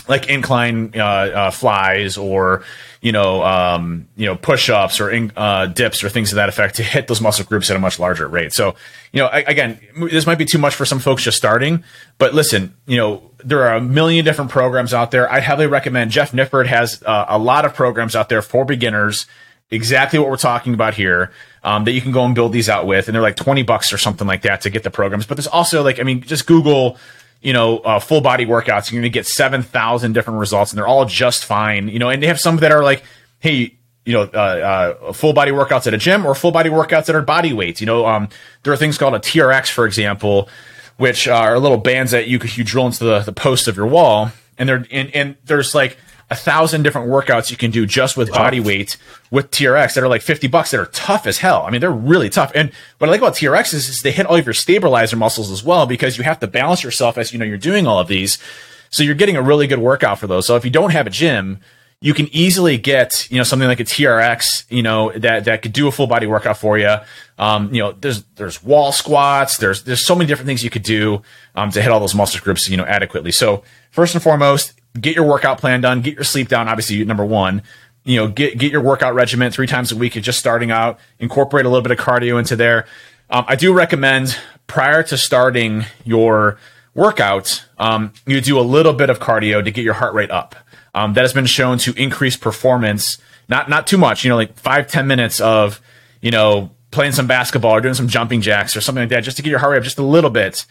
like incline uh, uh, flies or you know um, you know push ups or in, uh, dips or things to that effect to hit those muscle groups at a much larger rate. So you know I, again, this might be too much for some folks just starting, but listen, you know there are a million different programs out there. I highly recommend Jeff Nippard has uh, a lot of programs out there for beginners. Exactly what we're talking about here. Um, that you can go and build these out with, and they're like twenty bucks or something like that to get the programs. But there's also like, I mean, just Google you know, uh, full body workouts. You're going to get 7,000 different results and they're all just fine, you know, and they have some that are like, hey, you know, uh, uh, full body workouts at a gym or full body workouts that are body weights. You know, um, there are things called a TRX, for example, which are little bands that you you drill into the, the post of your wall. And they're, and, and there's like, a thousand different workouts you can do just with body weight with TRX that are like 50 bucks that are tough as hell. I mean, they're really tough. And what I like about TRX is, is they hit all of your stabilizer muscles as well because you have to balance yourself as you know you're doing all of these. So you're getting a really good workout for those. So if you don't have a gym, you can easily get, you know, something like a TRX, you know, that, that could do a full body workout for you. Um, you know, there's, there's wall squats. There's, there's so many different things you could do, um, to hit all those muscle groups, you know, adequately. So first and foremost, get your workout plan done, get your sleep down. Obviously, number one, you know, get get your workout regimen three times a week. You're just starting out. Incorporate a little bit of cardio into there. Um, I do recommend prior to starting your workout, um, you do a little bit of cardio to get your heart rate up. Um, that has been shown to increase performance. Not not too much. You know, like five ten minutes of you know playing some basketball or doing some jumping jacks or something like that, just to get your heart rate up just a little bit.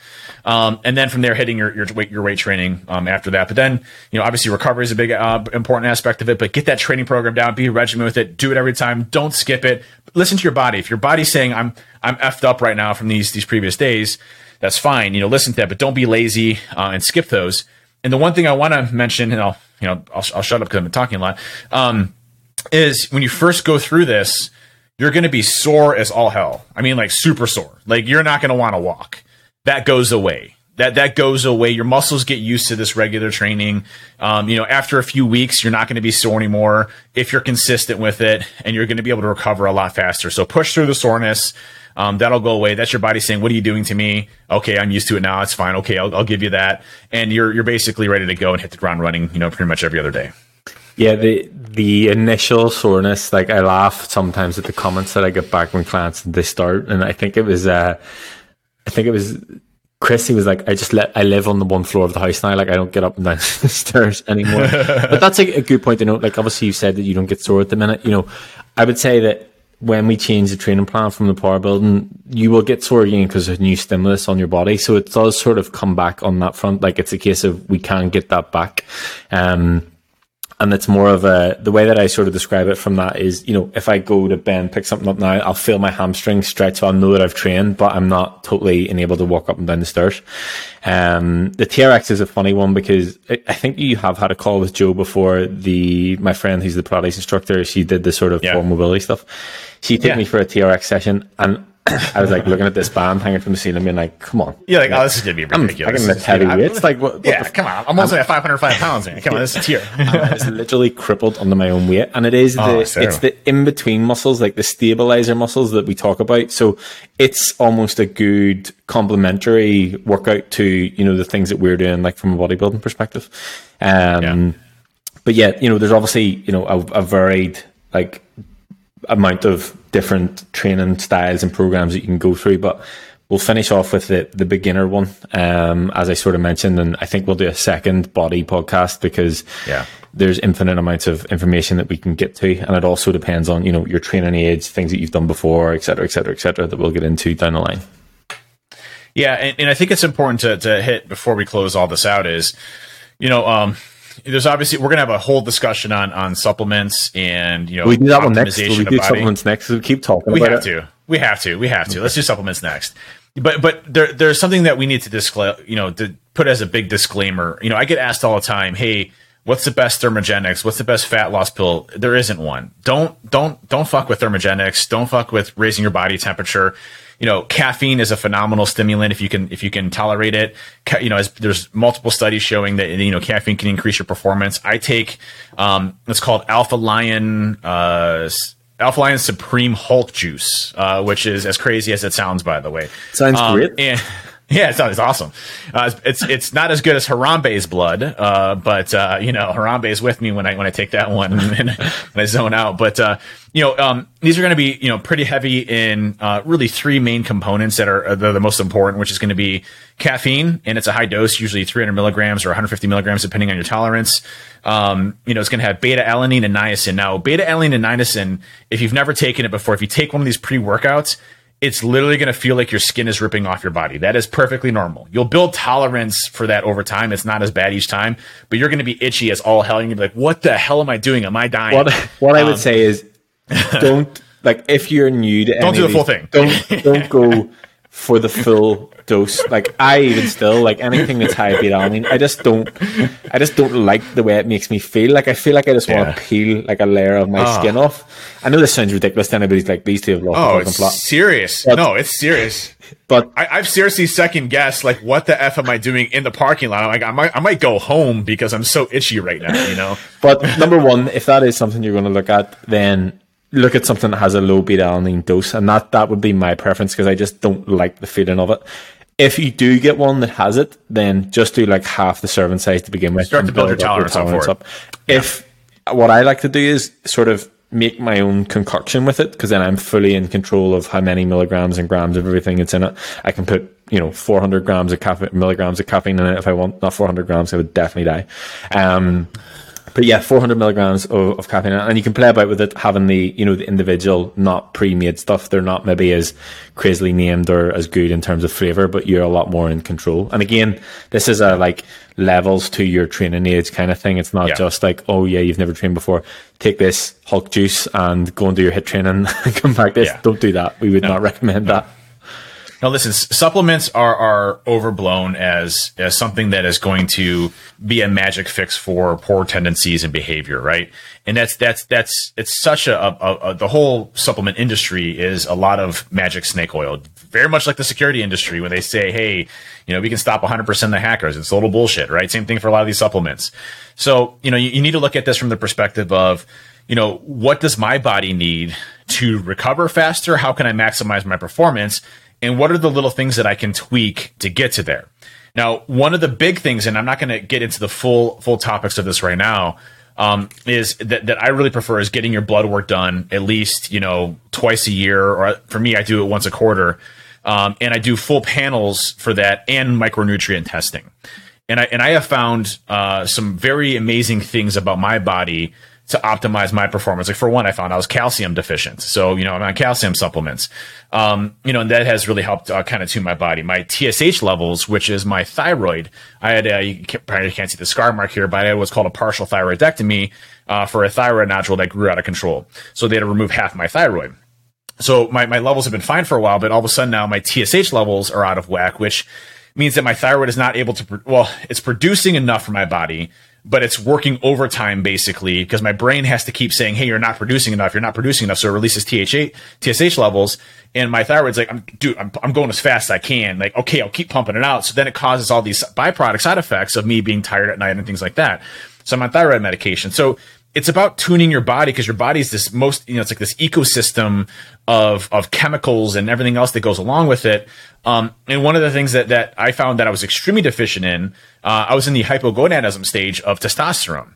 Um, and then from there, hitting your, your weight, your weight training, um, after that. But then, you know, obviously recovery is a big, uh, important aspect of it, but get that training program down, be regimented with it, do it every time. Don't skip it. Listen to your body. If your body's saying, I'm, I'm effed up right now from these, these previous days, that's fine. You know, listen to that, but don't be lazy, uh, and skip those. And the one thing I want to mention, and I'll, you know, I'll, I'll shut up because I've been talking a lot, um, is when you first go through this, you're going to be sore as all hell. I mean, like super sore. Like you're not going to want to walk. That goes away. That that goes away. Your muscles get used to this regular training. Um, you know, after a few weeks, you're not going to be sore anymore if you're consistent with it, and you're going to be able to recover a lot faster. So push through the soreness. Um, that'll go away. That's your body saying, "What are you doing to me?" Okay, I'm used to it now. It's fine. Okay, I'll, I'll give you that, and you're you're basically ready to go and hit the ground running. You know, pretty much every other day.
Yeah, the the initial soreness, like I laugh sometimes at the comments that I get back when clients they start, and I think it was, uh, I think it was Chris. He was like, I just let I live on the one floor of the house now. Like I don't get up and down the stairs anymore. but that's a, a good point to note. Like obviously you said that you don't get sore at the minute. You know, I would say that when we change the training plan from the power building, you will get sore again because of new stimulus on your body. So it does sort of come back on that front. Like it's a case of we can get that back. Um, and it's more of a the way that I sort of describe it from that is you know if I go to Ben pick something up now I'll feel my hamstring stretch so I'll know that I've trained but I'm not totally enabled to walk up and down the stairs. Um, the TRX is a funny one because I think you have had a call with Joe before the my friend who's the Pilates instructor she did the sort of yeah. mobility stuff. She took yeah. me for a TRX session and I was like looking at this band hanging from the ceiling, being like, "Come on!"
Yeah, like, "Oh, this is gonna be ridiculous."
I'm lift heavy weights. Like, what, what
yeah, the, come on. I'm also at 505 pounds. Man. Come on, this is here.
I was literally crippled under my own weight, and it is oh, the so. it's the in between muscles, like the stabilizer muscles that we talk about. So it's almost a good complementary workout to you know the things that we're doing, like from a bodybuilding perspective. Um, yeah. but yeah, you know, there's obviously you know a, a varied like amount of different training styles and programs that you can go through. But we'll finish off with the, the beginner one, um, as I sort of mentioned, and I think we'll do a second body podcast because
yeah.
there's infinite amounts of information that we can get to, and it also depends on you know your training age, things that you've done before, et cetera, et cetera, et cetera, that we'll get into down the line.
Yeah, and, and I think it's important to, to hit before we close all this out is, you know, um, there's obviously we're gonna have a whole discussion on on supplements and you know
we do that one next. we do supplements next. We keep talking.
We have
it.
to. We have to. We have to. Okay. Let's do supplements next. But but there there's something that we need to disclose. You know, to put as a big disclaimer. You know, I get asked all the time, "Hey, what's the best thermogenics? What's the best fat loss pill?" There isn't one. Don't don't don't fuck with thermogenics. Don't fuck with raising your body temperature you know, caffeine is a phenomenal stimulant if you can if you can tolerate it. Ca- you know, as, there's multiple studies showing that you know caffeine can increase your performance. I take um, it's called Alpha Lion. Uh, Alpha Lion Supreme Hulk Juice, uh, which is as crazy as it sounds, by the way.
Sounds um, great.
And Yeah, it's, it's awesome. Uh, it's it's not as good as Harambe's blood, uh, but uh, you know Harambe is with me when I when I take that one and, when I zone out. But uh, you know um, these are going to be you know pretty heavy in uh, really three main components that are the, the most important, which is going to be caffeine, and it's a high dose, usually 300 milligrams or 150 milligrams, depending on your tolerance. Um, you know, it's going to have beta alanine and niacin. Now, beta alanine and niacin, if you've never taken it before, if you take one of these pre workouts it's literally going to feel like your skin is ripping off your body. That is perfectly normal. You'll build tolerance for that over time. It's not as bad each time, but you're going to be itchy as all hell. And you're like, what the hell am I doing? Am I dying?
What, what um, I would um, say is don't, like, if you're new to
don't do the full thing.
Don't, don't go for the full dose. Like I even still like anything that's high beta alanine. I just don't. I just don't like the way it makes me feel. Like I feel like I just want to peel like a layer of my oh. skin off. I know this sounds ridiculous to anybody's like these two have lost
oh, it's plot. serious. But, no, it's serious.
But
I, have seriously second guessed like what the f am I doing in the parking lot? I'm like I might I might go home because I'm so itchy right now. You know.
but number one, if that is something you're going to look at, then look at something that has a low beta alanine dose, and that that would be my preference because I just don't like the feeling of it. If you do get one that has it, then just do like half the serving size to begin with.
Start to build, build your tolerance, your tolerance up.
Yeah. If what I like to do is sort of make my own concoction with it because then I'm fully in control of how many milligrams and grams of everything that's in it. I can put you know 400 grams of caffeine, milligrams of caffeine in it if I want. Not 400 grams, I would definitely die. Um, but yeah, 400 milligrams of, of, caffeine, and you can play about with it, having the you know the individual, not pre-made stuff. They're not maybe as crazily named or as good in terms of flavor, but you're a lot more in control. And again, this is a like levels to your training age kind of thing. It's not yeah. just like, oh yeah, you've never trained before. Take this Hulk juice and go and do your HIIT training and come back. This yeah. don't do that. We would no. not recommend no. that.
Now, listen, supplements are, are overblown as, as something that is going to be a magic fix for poor tendencies and behavior, right? And that's, that's, that's, it's such a, a, a, the whole supplement industry is a lot of magic snake oil, very much like the security industry when they say, Hey, you know, we can stop 100% of the hackers. It's a little bullshit, right? Same thing for a lot of these supplements. So, you know, you, you need to look at this from the perspective of, you know, what does my body need to recover faster? How can I maximize my performance? And what are the little things that I can tweak to get to there. Now, one of the big things, and I'm not going to get into the full full topics of this right now, um, is that, that I really prefer is getting your blood work done at least you know twice a year, or for me, I do it once a quarter, um, and I do full panels for that and micronutrient testing. And I and I have found uh, some very amazing things about my body to optimize my performance. Like for one, I found I was calcium deficient. So, you know, I'm on calcium supplements. Um, you know, and that has really helped uh, kind of tune my body. My TSH levels, which is my thyroid, I had, a, you probably can't see the scar mark here, but I had what's called a partial thyroidectomy, uh, for a thyroid nodule that grew out of control. So they had to remove half my thyroid. So my, my levels have been fine for a while, but all of a sudden now my TSH levels are out of whack, which means that my thyroid is not able to, well, it's producing enough for my body but it's working overtime basically because my brain has to keep saying, Hey, you're not producing enough. You're not producing enough. So it releases THA, TSH levels. And my thyroid's like, I'm, dude, I'm, I'm going as fast as I can. Like, okay, I'll keep pumping it out. So then it causes all these byproduct side effects of me being tired at night and things like that. So I'm on thyroid medication. So it's about tuning your body because your body is this most, you know, it's like this ecosystem of, of chemicals and everything else that goes along with it. Um, and one of the things that, that I found that I was extremely deficient in, uh, I was in the hypogonadism stage of testosterone.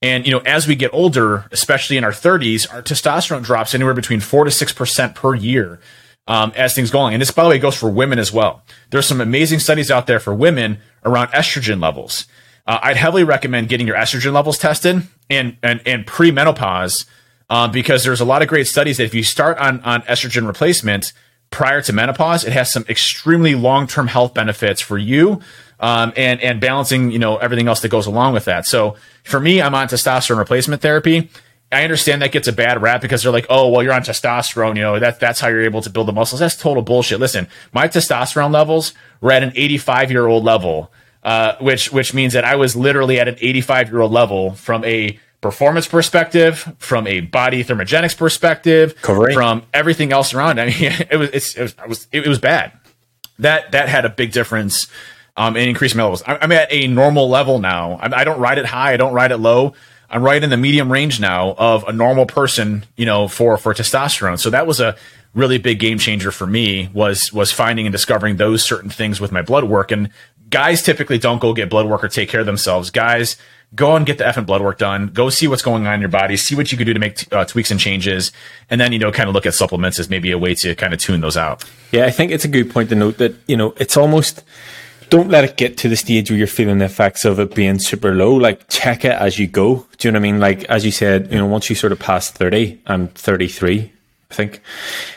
And, you know, as we get older, especially in our 30s, our testosterone drops anywhere between 4 to 6% per year um, as things go on. And this, by the way, goes for women as well. There's some amazing studies out there for women around estrogen levels. Uh, I'd heavily recommend getting your estrogen levels tested and, and, and pre menopause uh, because there's a lot of great studies that if you start on, on estrogen replacement prior to menopause, it has some extremely long term health benefits for you um, and and balancing you know everything else that goes along with that. So for me, I'm on testosterone replacement therapy. I understand that gets a bad rap because they're like, oh, well, you're on testosterone, you know, that, that's how you're able to build the muscles. That's total bullshit. Listen, my testosterone levels were at an 85 year old level, uh, which, which means that I was literally at an 85 year old level from a performance perspective, from a body thermogenics perspective, Covering. from everything else around. I mean, it was, it was, it was, it was bad. That, that had a big difference um, and increase my levels. I'm at a normal level now. I don't ride it high. I don't ride it low. I'm right in the medium range now of a normal person, you know, for, for testosterone. So that was a really big game changer for me was, was finding and discovering those certain things with my blood work. And guys typically don't go get blood work or take care of themselves. Guys go and get the effing blood work done. Go see what's going on in your body. See what you can do to make t- uh, tweaks and changes, and then you know kind of look at supplements as maybe a way to kind of tune those out.
Yeah, I think it's a good point to note that you know it's almost don't let it get to the stage where you're feeling the effects of it being super low. Like check it as you go. Do you know what I mean? Like as you said, you know, once you sort of pass thirty, I'm thirty three. I think.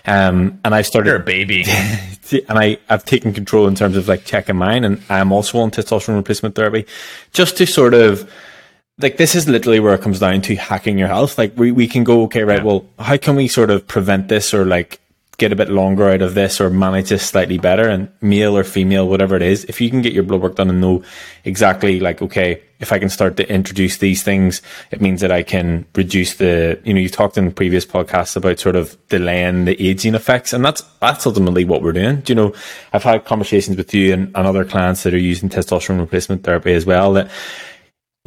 Um, and I started.
You're a baby.
and I, I've taken control in terms of like checking mine, and I'm also on testosterone replacement therapy, just to sort of like this is literally where it comes down to hacking your health. Like we, we can go, okay, right, yeah. well, how can we sort of prevent this or like get a bit longer out of this or manage this slightly better and male or female, whatever it is, if you can get your blood work done and know exactly like, okay, if I can start to introduce these things, it means that I can reduce the, you know, you talked in previous podcasts about sort of delaying the aging effects. And that's, that's ultimately what we're doing. Do you know, I've had conversations with you and, and other clients that are using testosterone replacement therapy as well that,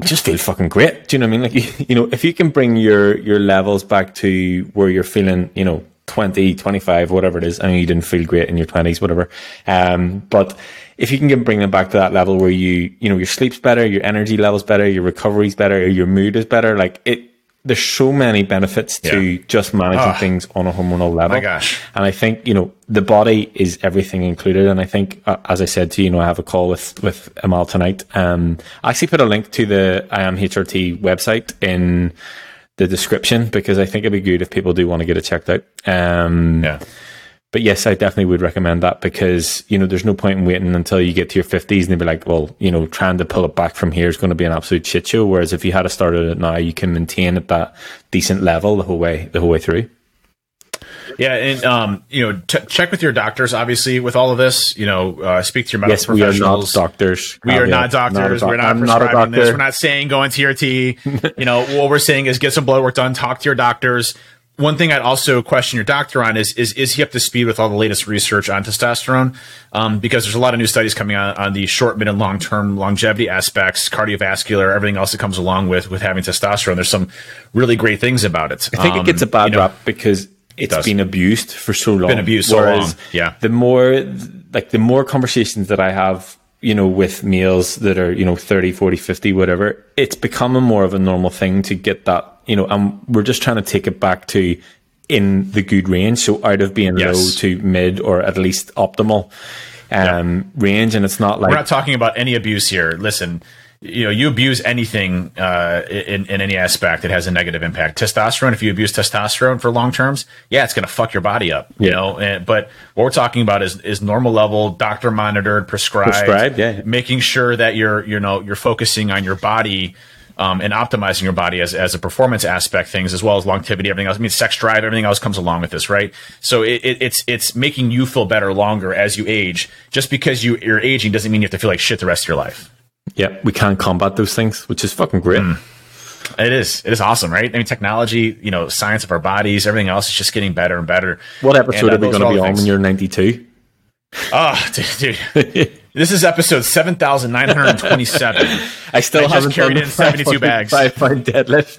just feel fucking great. Do you know what I mean? Like, you, you know, if you can bring your, your levels back to where you're feeling, you know, 20, 25, whatever it is. I know you didn't feel great in your 20s, whatever. Um, but if you can get, bring them back to that level where you, you know, your sleep's better, your energy level's better, your recovery's better, your mood is better, like it, there's so many benefits to
Yeah.
just managing
Ah.
things on a hormonal level.
My gosh.
And I think, you know, the body is everything included. And I think, uh, as I said to you, you know, I have a call with, with Amal tonight. Um, I actually put a link to the I am HRT website in the description because I think it'd be good if people do want to get it checked out. Um,
Yeah.
but yes, I definitely would recommend that because, you know, there's no point in waiting until you get to your 50s and they'd be like, well, you know, trying to pull it back from here is going to be an absolute shit show. Whereas if you had started it now, you can maintain at that decent level the whole way, the whole way through.
Yeah, and um, you know, t- check with your doctors. Obviously, with all of this, you know, uh, speak to your medical
Yes, we are not doctors.
We are not doctors.
a
we're not
I'm not a
prescribing this. We're not saying go into TRT. you know, what we're saying is get some blood work done. Talk to your doctors. One thing I'd also question your doctor on is is is he up to speed with all the latest research on testosterone? Um, because there's a lot of new studies coming out on the short, mid, and long term longevity aspects, cardiovascular, everything else that comes along with with having testosterone. There's some really great things about it.
I think it gets a bad rap because it's
does.
been abused for so long.
been abused so long, yeah.
The more, like, the more conversations that I have, you know, with males that are, you know, 30, 40, 50, whatever, it's becoming more of a normal thing to get that, you know, and we're just trying to take it back to in the good range. So out of being
Yes.
low to mid or at least optimal um, range. And it's not like,
We're not talking about any abuse here. Listen, you know, you abuse anything uh, in in any aspect, it has a negative impact. Testosterone, if you abuse testosterone for long terms, yeah, it's going to fuck your body up. You
Yeah.
know, and, but what we're talking about is is normal level, doctor monitored, prescribed,
Prescribed, yeah.
making sure that you're you know you're focusing on your body. Um, and optimizing your body as, as a performance aspect things as well as longevity everything else i mean sex drive everything else comes along with this right so it, it, it's it's making you feel better longer as you age just because you, you're aging doesn't mean you have to feel like shit the rest of your life
yeah, we can't combat those things, which is fucking great.
Mm. It is. It is awesome, right? I mean, technology, you know, science of our bodies, everything else is just getting better and better.
What episode
And, uh,
are we going to be on
things.
when you're 92?
Oh, dude, dude. this is episode seven thousand nine hundred twenty-seven.
I still
I
haven't
carried in 72 bags.
Five pound deadlift.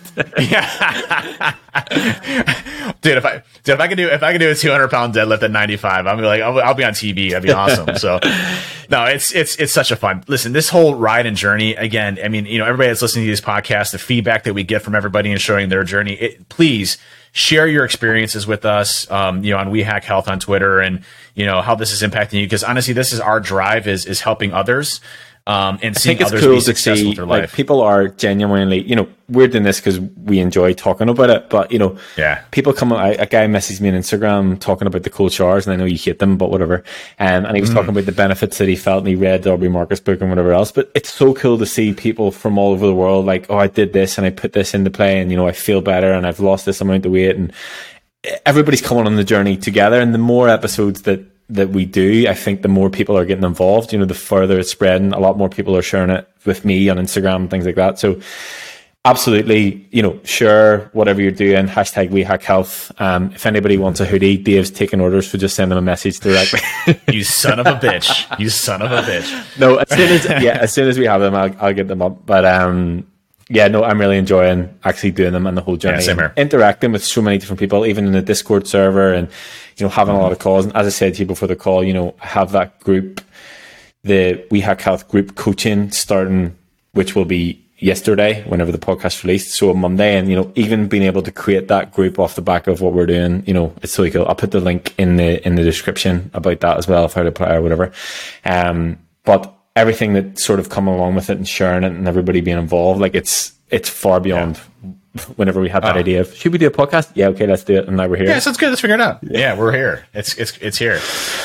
yeah.
dude, if I dude, if I could do if I could do a two hundred pound deadlift at ninety five, I'm like I'll, I'll be on TV. That'd be awesome. so, no, it's it's it's such a fun. Listen, this whole ride and journey again. I mean, you know, everybody that's listening to these podcasts, the feedback that we get from everybody and showing their journey. It, please share your experiences with us. Um, you know, on We Hack Health on Twitter, and you know how this is impacting you. Because honestly, this is our drive is is helping others. Um, and seeing others
cool
be successful
see
with
like people are genuinely, you know, we're doing this because we enjoy talking about it. But you know,
Yeah.
people come. I, a guy messaged me on Instagram talking about the cool showers, and I know you hate them, but whatever. Um, and he was
Mm.
talking about the benefits that he felt, and he read Aubrey Marcus book and whatever else. But it's so cool to see people from all over the world, like, oh, I did this and I put this into play, and you know, I feel better, and I've lost this amount of weight, and everybody's coming on the journey together. And the more episodes that that we do, I think the more people are getting involved. You know, the further it's spreading, a lot more people are sharing it with me on Instagram and things like that. So absolutely, you know, share whatever you're doing. Hashtag we hack health. Um, if anybody wants a hoodie, Dave's taking orders, so just send them a message directly.
you son of a bitch. You son of a bitch.
no, as soon as yeah, as soon as we have them, I'll, I'll get them up. But um, yeah, no, I'm really enjoying actually doing them and the whole journey,
same here.
interacting with so many different people, even in the Discord server, and you know having a lot of calls. And as I said to you before the call, you know, I have that group, the We Hack Health group coaching starting, which will be yesterday whenever the podcast released so on monday and you know even being able to create that group off the back of what we're doing you know it's really cool i'll put the link in the in the description about that as well if how to apply or whatever um but everything that sort of come along with it and sharing it and everybody being involved like it's it's far beyond whenever we had that oh. idea of should we do a podcast yeah okay let's do it and now we're here
Yeah, sounds good. Let's figure it out. Yeah, we're here. It's it's it's here.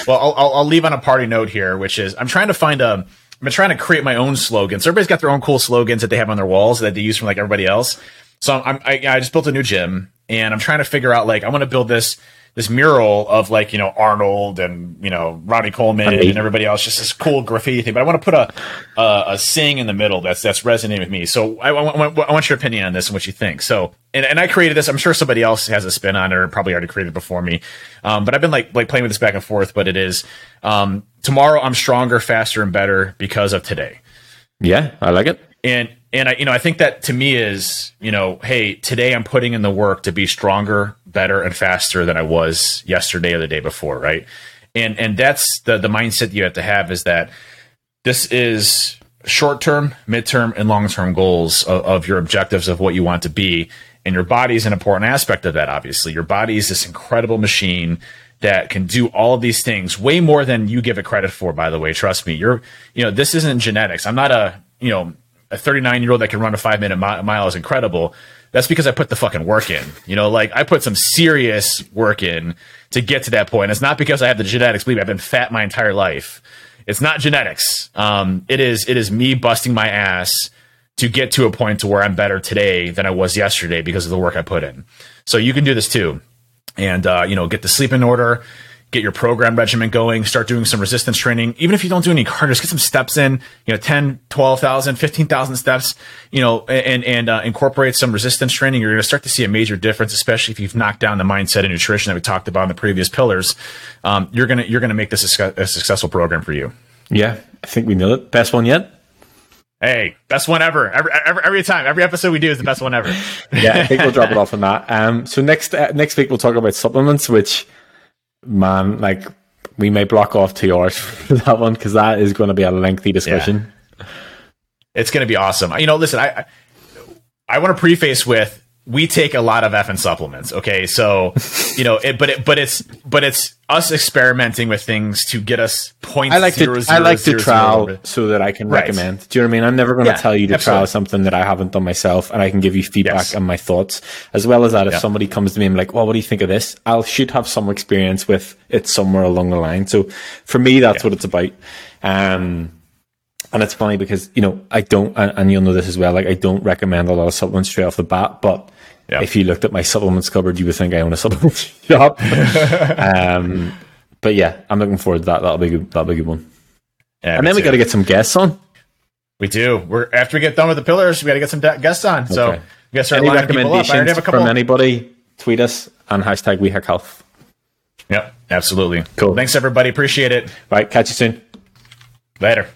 Well, I'll, I'll I'll leave on a party note here, which is I'm trying to find a. I'm trying to create my own slogans. Everybody's got their own cool slogans that they have on their walls that they use from like everybody else. So I'm, I, I just built a new gym and I'm trying to figure out like I want to build this this mural of like you know Arnold and you know Ronnie Coleman
And
and everybody else, just this cool graffiti thing. But I want to put a a, a saying in the middle that's that's resonating with me. So I, I, want- I want your opinion on this and what you think. So and, and I created this. I'm sure somebody else has a spin on it or probably already created it before me. Um, but I've been like like playing with this back and forth. But it is um, tomorrow. I'm stronger, faster, and better because of today
yeah i like it
and and I you know I think that to me is you know hey today I'm putting in the work to be stronger, better, and faster than I was yesterday or the day before, right? And and that's the the mindset you have to have is that this is short term, midterm, and long term goals of, of your objectives of what you want to be. And your body is an important aspect of that, obviously. Your body is this incredible machine that can do all of these things way more than you give it credit for, by the way. Trust me. You're, you know, this isn't genetics. I'm not a, you know, a 39 year old that can run a five minute mi- mile is incredible. That's because I put the fucking work in. You know, like I put some serious work in to get to that point. It's not because I have the genetics. Believe me, I've been fat my entire life. It's not genetics. Um, it is it is me busting my ass to get to a point to where I'm better today than I was yesterday because of the work I put in. So you can do this too, and uh, you know get the sleep in order, get your program regimen going, start doing some resistance training. Even if you don't do any cardio, just get some steps in. You know, 10, 12,000, 15,000 steps. You know, and and uh, incorporate some resistance training. You're going to start to see a major difference, especially if you've knocked down the mindset and nutrition that we talked about in the previous pillars. Um, you're gonna you're gonna make this a, a successful program for you.
Yeah, I think we nailed it. Best one yet.
Hey, best one ever. Every, every, every time, every episode we do is the best one ever.
yeah, I think we'll drop it off on that. Um, so next uh, next week we'll talk about supplements, which man, like we may block off two hours for that one because that is going to be a lengthy discussion.
Yeah. It's going to be awesome. You know, listen, I I, I want to preface with we take a lot of effing supplements. Okay, so you know, it, but it, but it's but it's us experimenting with things to get us points.
I like zero, to zero, I like zero, to trial so that I can right. recommend. Do you know what I mean? I'm never going to yeah, tell you to absolutely. try something that I haven't done myself, and I can give you feedback yes. and my thoughts as well as that. If somebody comes to me and like, "Well, what do you think of this?" I'll should have some experience with it somewhere along the line. So for me, that's yeah. what it's about. Um, and it's funny because you know I don't, and you'll know this as well. Like I don't recommend a lot of supplements straight off the bat, but. If you looked at my supplements cupboard, you would think I own a supplement shop. um, but yeah, I'm looking forward to that. That'll be good. That'll be a good one. Yeah, and then too. we got to get some guests on.
We do. We're after we get done with the pillars, we got to get some de- guests on. Okay. So we got to start
Any recommendations from anybody? Tweet us and hashtag WeHack Health.
Yep, absolutely. Cool. Thanks everybody. Appreciate it.
Right. Catch you soon.
Later.